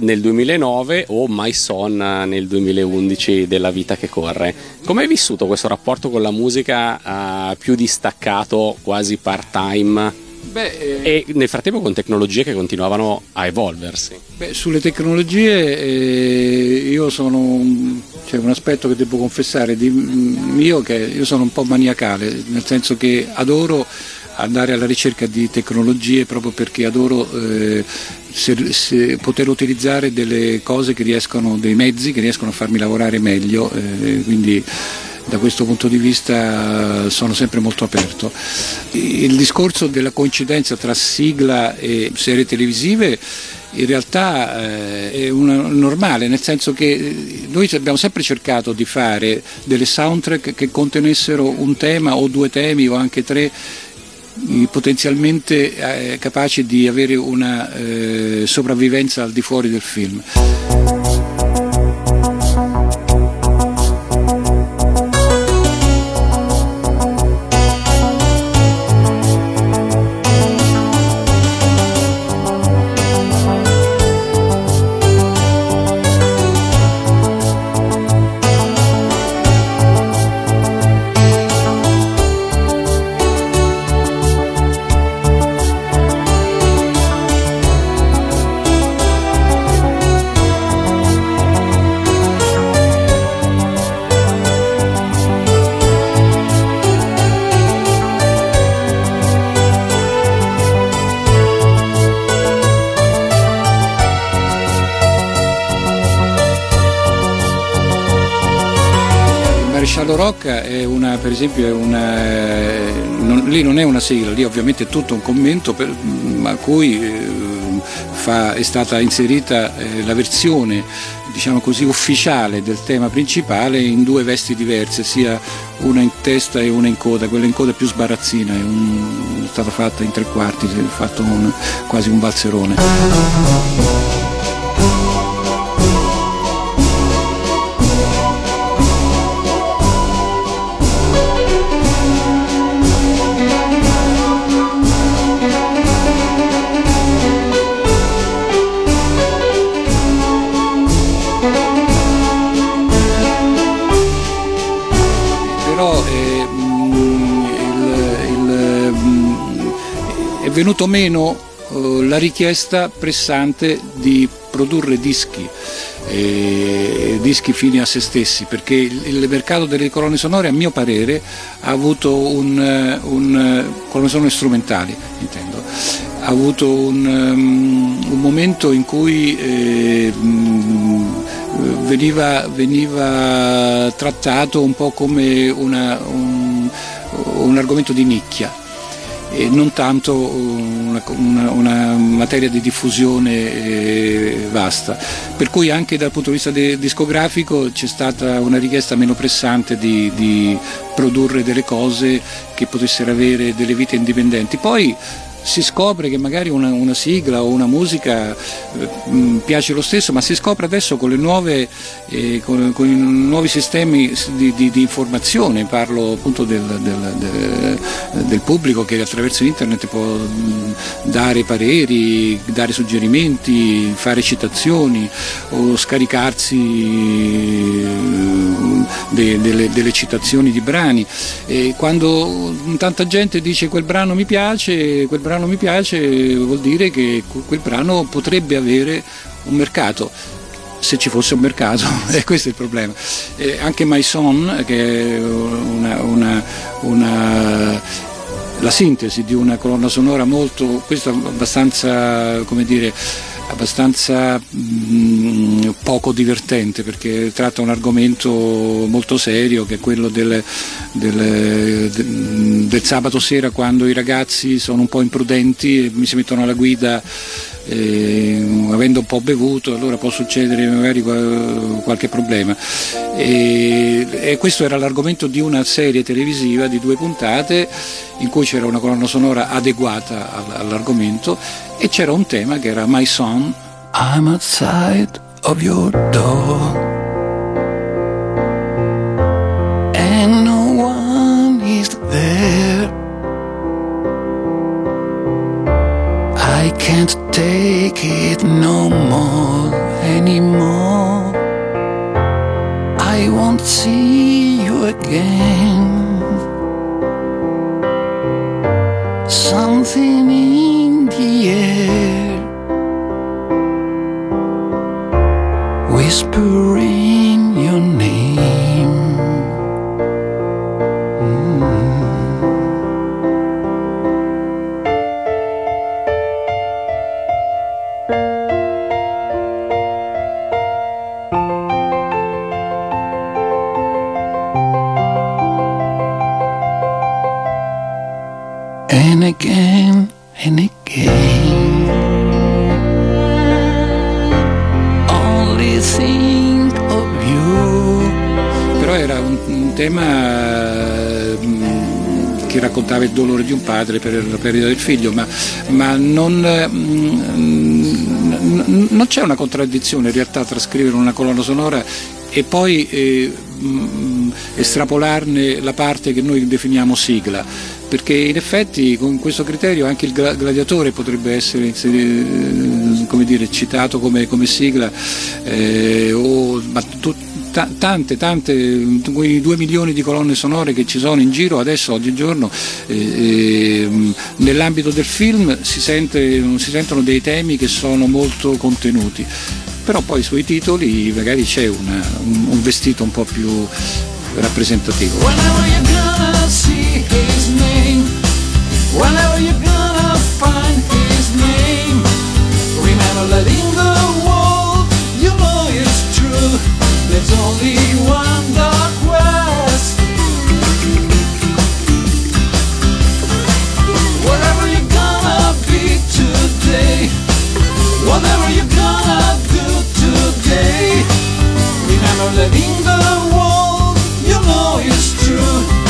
nel 2009 o My Son nel 2011 della vita che corre. Come hai vissuto questo rapporto con la musica eh, più distaccato, quasi part-time? Beh, E nel frattempo con tecnologie che continuavano a evolversi. Beh, sulle tecnologie eh, io sono un- c'è un aspetto che devo confessare di mio che io sono un po' maniacale, nel senso che adoro andare alla ricerca di tecnologie proprio perché adoro eh, se- se- poter utilizzare delle cose che riescono, dei mezzi che riescono a farmi lavorare meglio, eh, quindi da questo punto di vista sono sempre molto aperto. Il discorso della coincidenza tra sigla e serie televisive in realtà eh, è una- normale, nel senso che eh, noi abbiamo sempre cercato di fare delle soundtrack che contenessero un tema o due temi o anche tre eh, potenzialmente eh, capaci di avere una eh, sopravvivenza al di fuori del film. Rocca è una, per esempio, è una, eh, non- lì non è una sigla, lì ovviamente è tutto un commento per- a cui eh, fa- è stata inserita eh, la versione diciamo così ufficiale del tema principale in due vesti diverse, sia una in testa e una in coda, quella in coda più sbarazzina, è, un- è stata fatta in tre quarti, è fatto un- quasi un valzerone. Venuto meno eh, la richiesta pressante di produrre dischi, eh, dischi fini a se stessi, perché il, il mercato delle colonne sonore a mio parere ha avuto un, eh, un, eh, colonne sonore strumentali, intendo, ha avuto un, um, un momento in cui eh, mm, veniva, veniva trattato un po' come una- un, un argomento di nicchia e non tanto una, una- una materia di diffusione eh, vasta. Per cui anche dal punto di vista discografico c'è stata una richiesta meno pressante di, di produrre delle cose che potessero avere delle vite indipendenti. Poi si scopre che magari una, una sigla o una musica eh, mh, piace lo stesso, ma si scopre adesso con, nuove, eh, con, con i nuovi sistemi di, di- di informazione, parlo appunto del, del- del- del pubblico che attraverso internet può mh, dare pareri, dare suggerimenti, fare citazioni o scaricarsi de- delle, delle citazioni di brani. E quando tanta gente dice quel brano mi piace, quel brano mi piace, vuol dire che quel brano potrebbe avere un mercato se ci fosse un mercato, e questo è il problema. Eh, anche My Son, che è una, una- una- la sintesi di una colonna sonora molto, questo abbastanza, come dire, abbastanza mm, poco divertente perché tratta un argomento molto serio che è quello del, del- de- del sabato sera quando i ragazzi sono un po' imprudenti e mi si mettono alla guida eh, avendo un po' bevuto allora può succedere magari qua- qualche problema. E, e questo era l'argomento di una serie televisiva di due puntate in cui c'era una colonna sonora adeguata all- all'argomento e c'era un tema che era My Son I'm outside of your door can't take it no more anymore. I won't see you again. Something in the air whispering your name. Again and again. Only think of you. Però era un, un tema che raccontava il dolore di un padre per la perdita del figlio, ma, ma non, mm, non c'è una contraddizione in realtà tra scrivere una colonna sonora e poi eh, mm, estrapolarne la parte che noi definiamo sigla, perché in effetti con questo criterio anche il gla- gladiatore potrebbe essere eh, come dire, citato come, come sigla, eh, o, ma tu- ta- tante, tante, quei due milioni di colonne sonore che ci sono in giro adesso, oggigiorno, eh, nell'ambito del film si, sente- si sentono dei temi che sono molto contenuti. Però poi sui titoli magari c'è una- un, un vestito un po' più rappresentativo. Whenever there's only one. Wherever you gonna be today, whatever you gonna do today, remember the world you know it's true.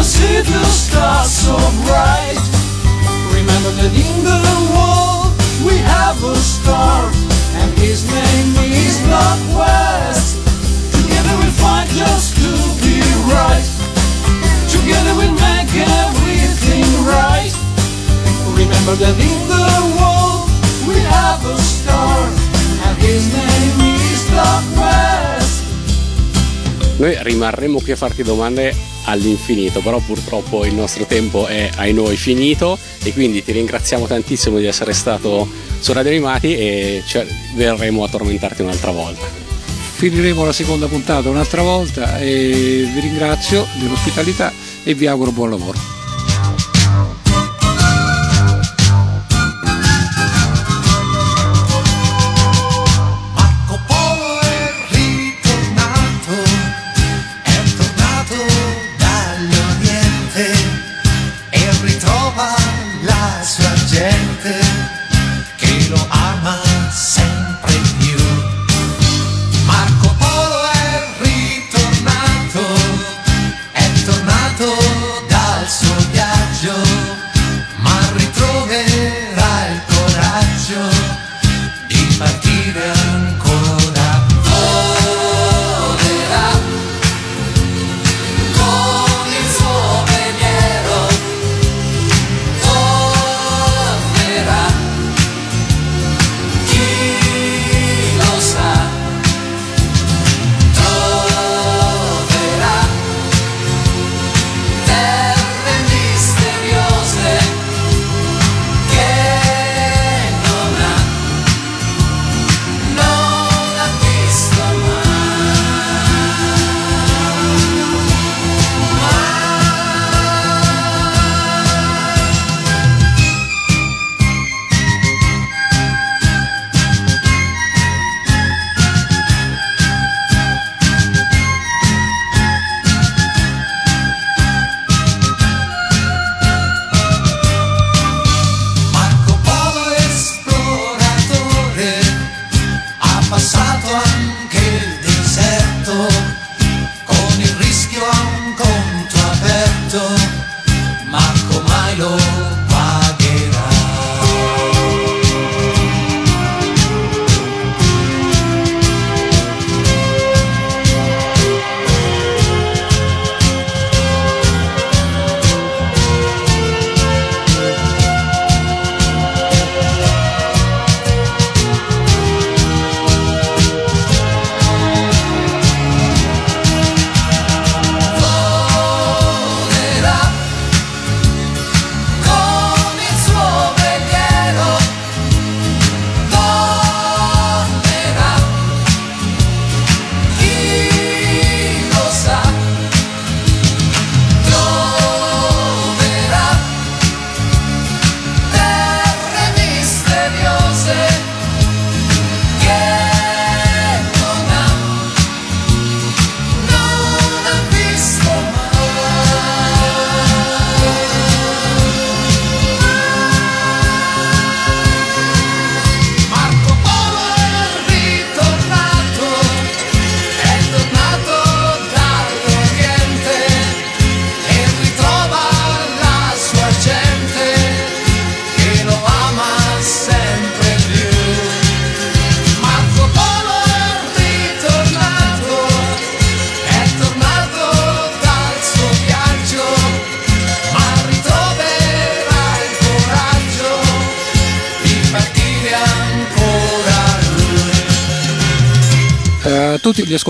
gonna see the stars so bright. Remember that in the world we have a star, and his name is Northwest. Together we'll find just to be right. Together we'll make everything right. Remember that in the world we have a star, and his name is Northwest. Noi rimarremo qui a farti domande all'infinito, però purtroppo il nostro tempo è ai noi finito e quindi ti ringraziamo tantissimo di essere stato su Radio Animati e verremo a tormentarti un'altra volta. Finiremo la seconda puntata un'altra volta e vi ringrazio dell'ospitalità e vi auguro buon lavoro.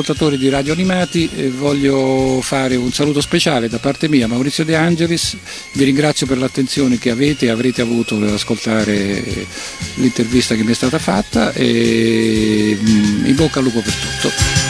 Ascoltatori di Radio Animati eh, voglio fare un saluto speciale da parte mia, Maurizio De Angelis, vi ringrazio per l'attenzione che avete e avrete avuto nell'ascoltare l'intervista che mi è stata fatta e mm, in bocca al lupo per tutto.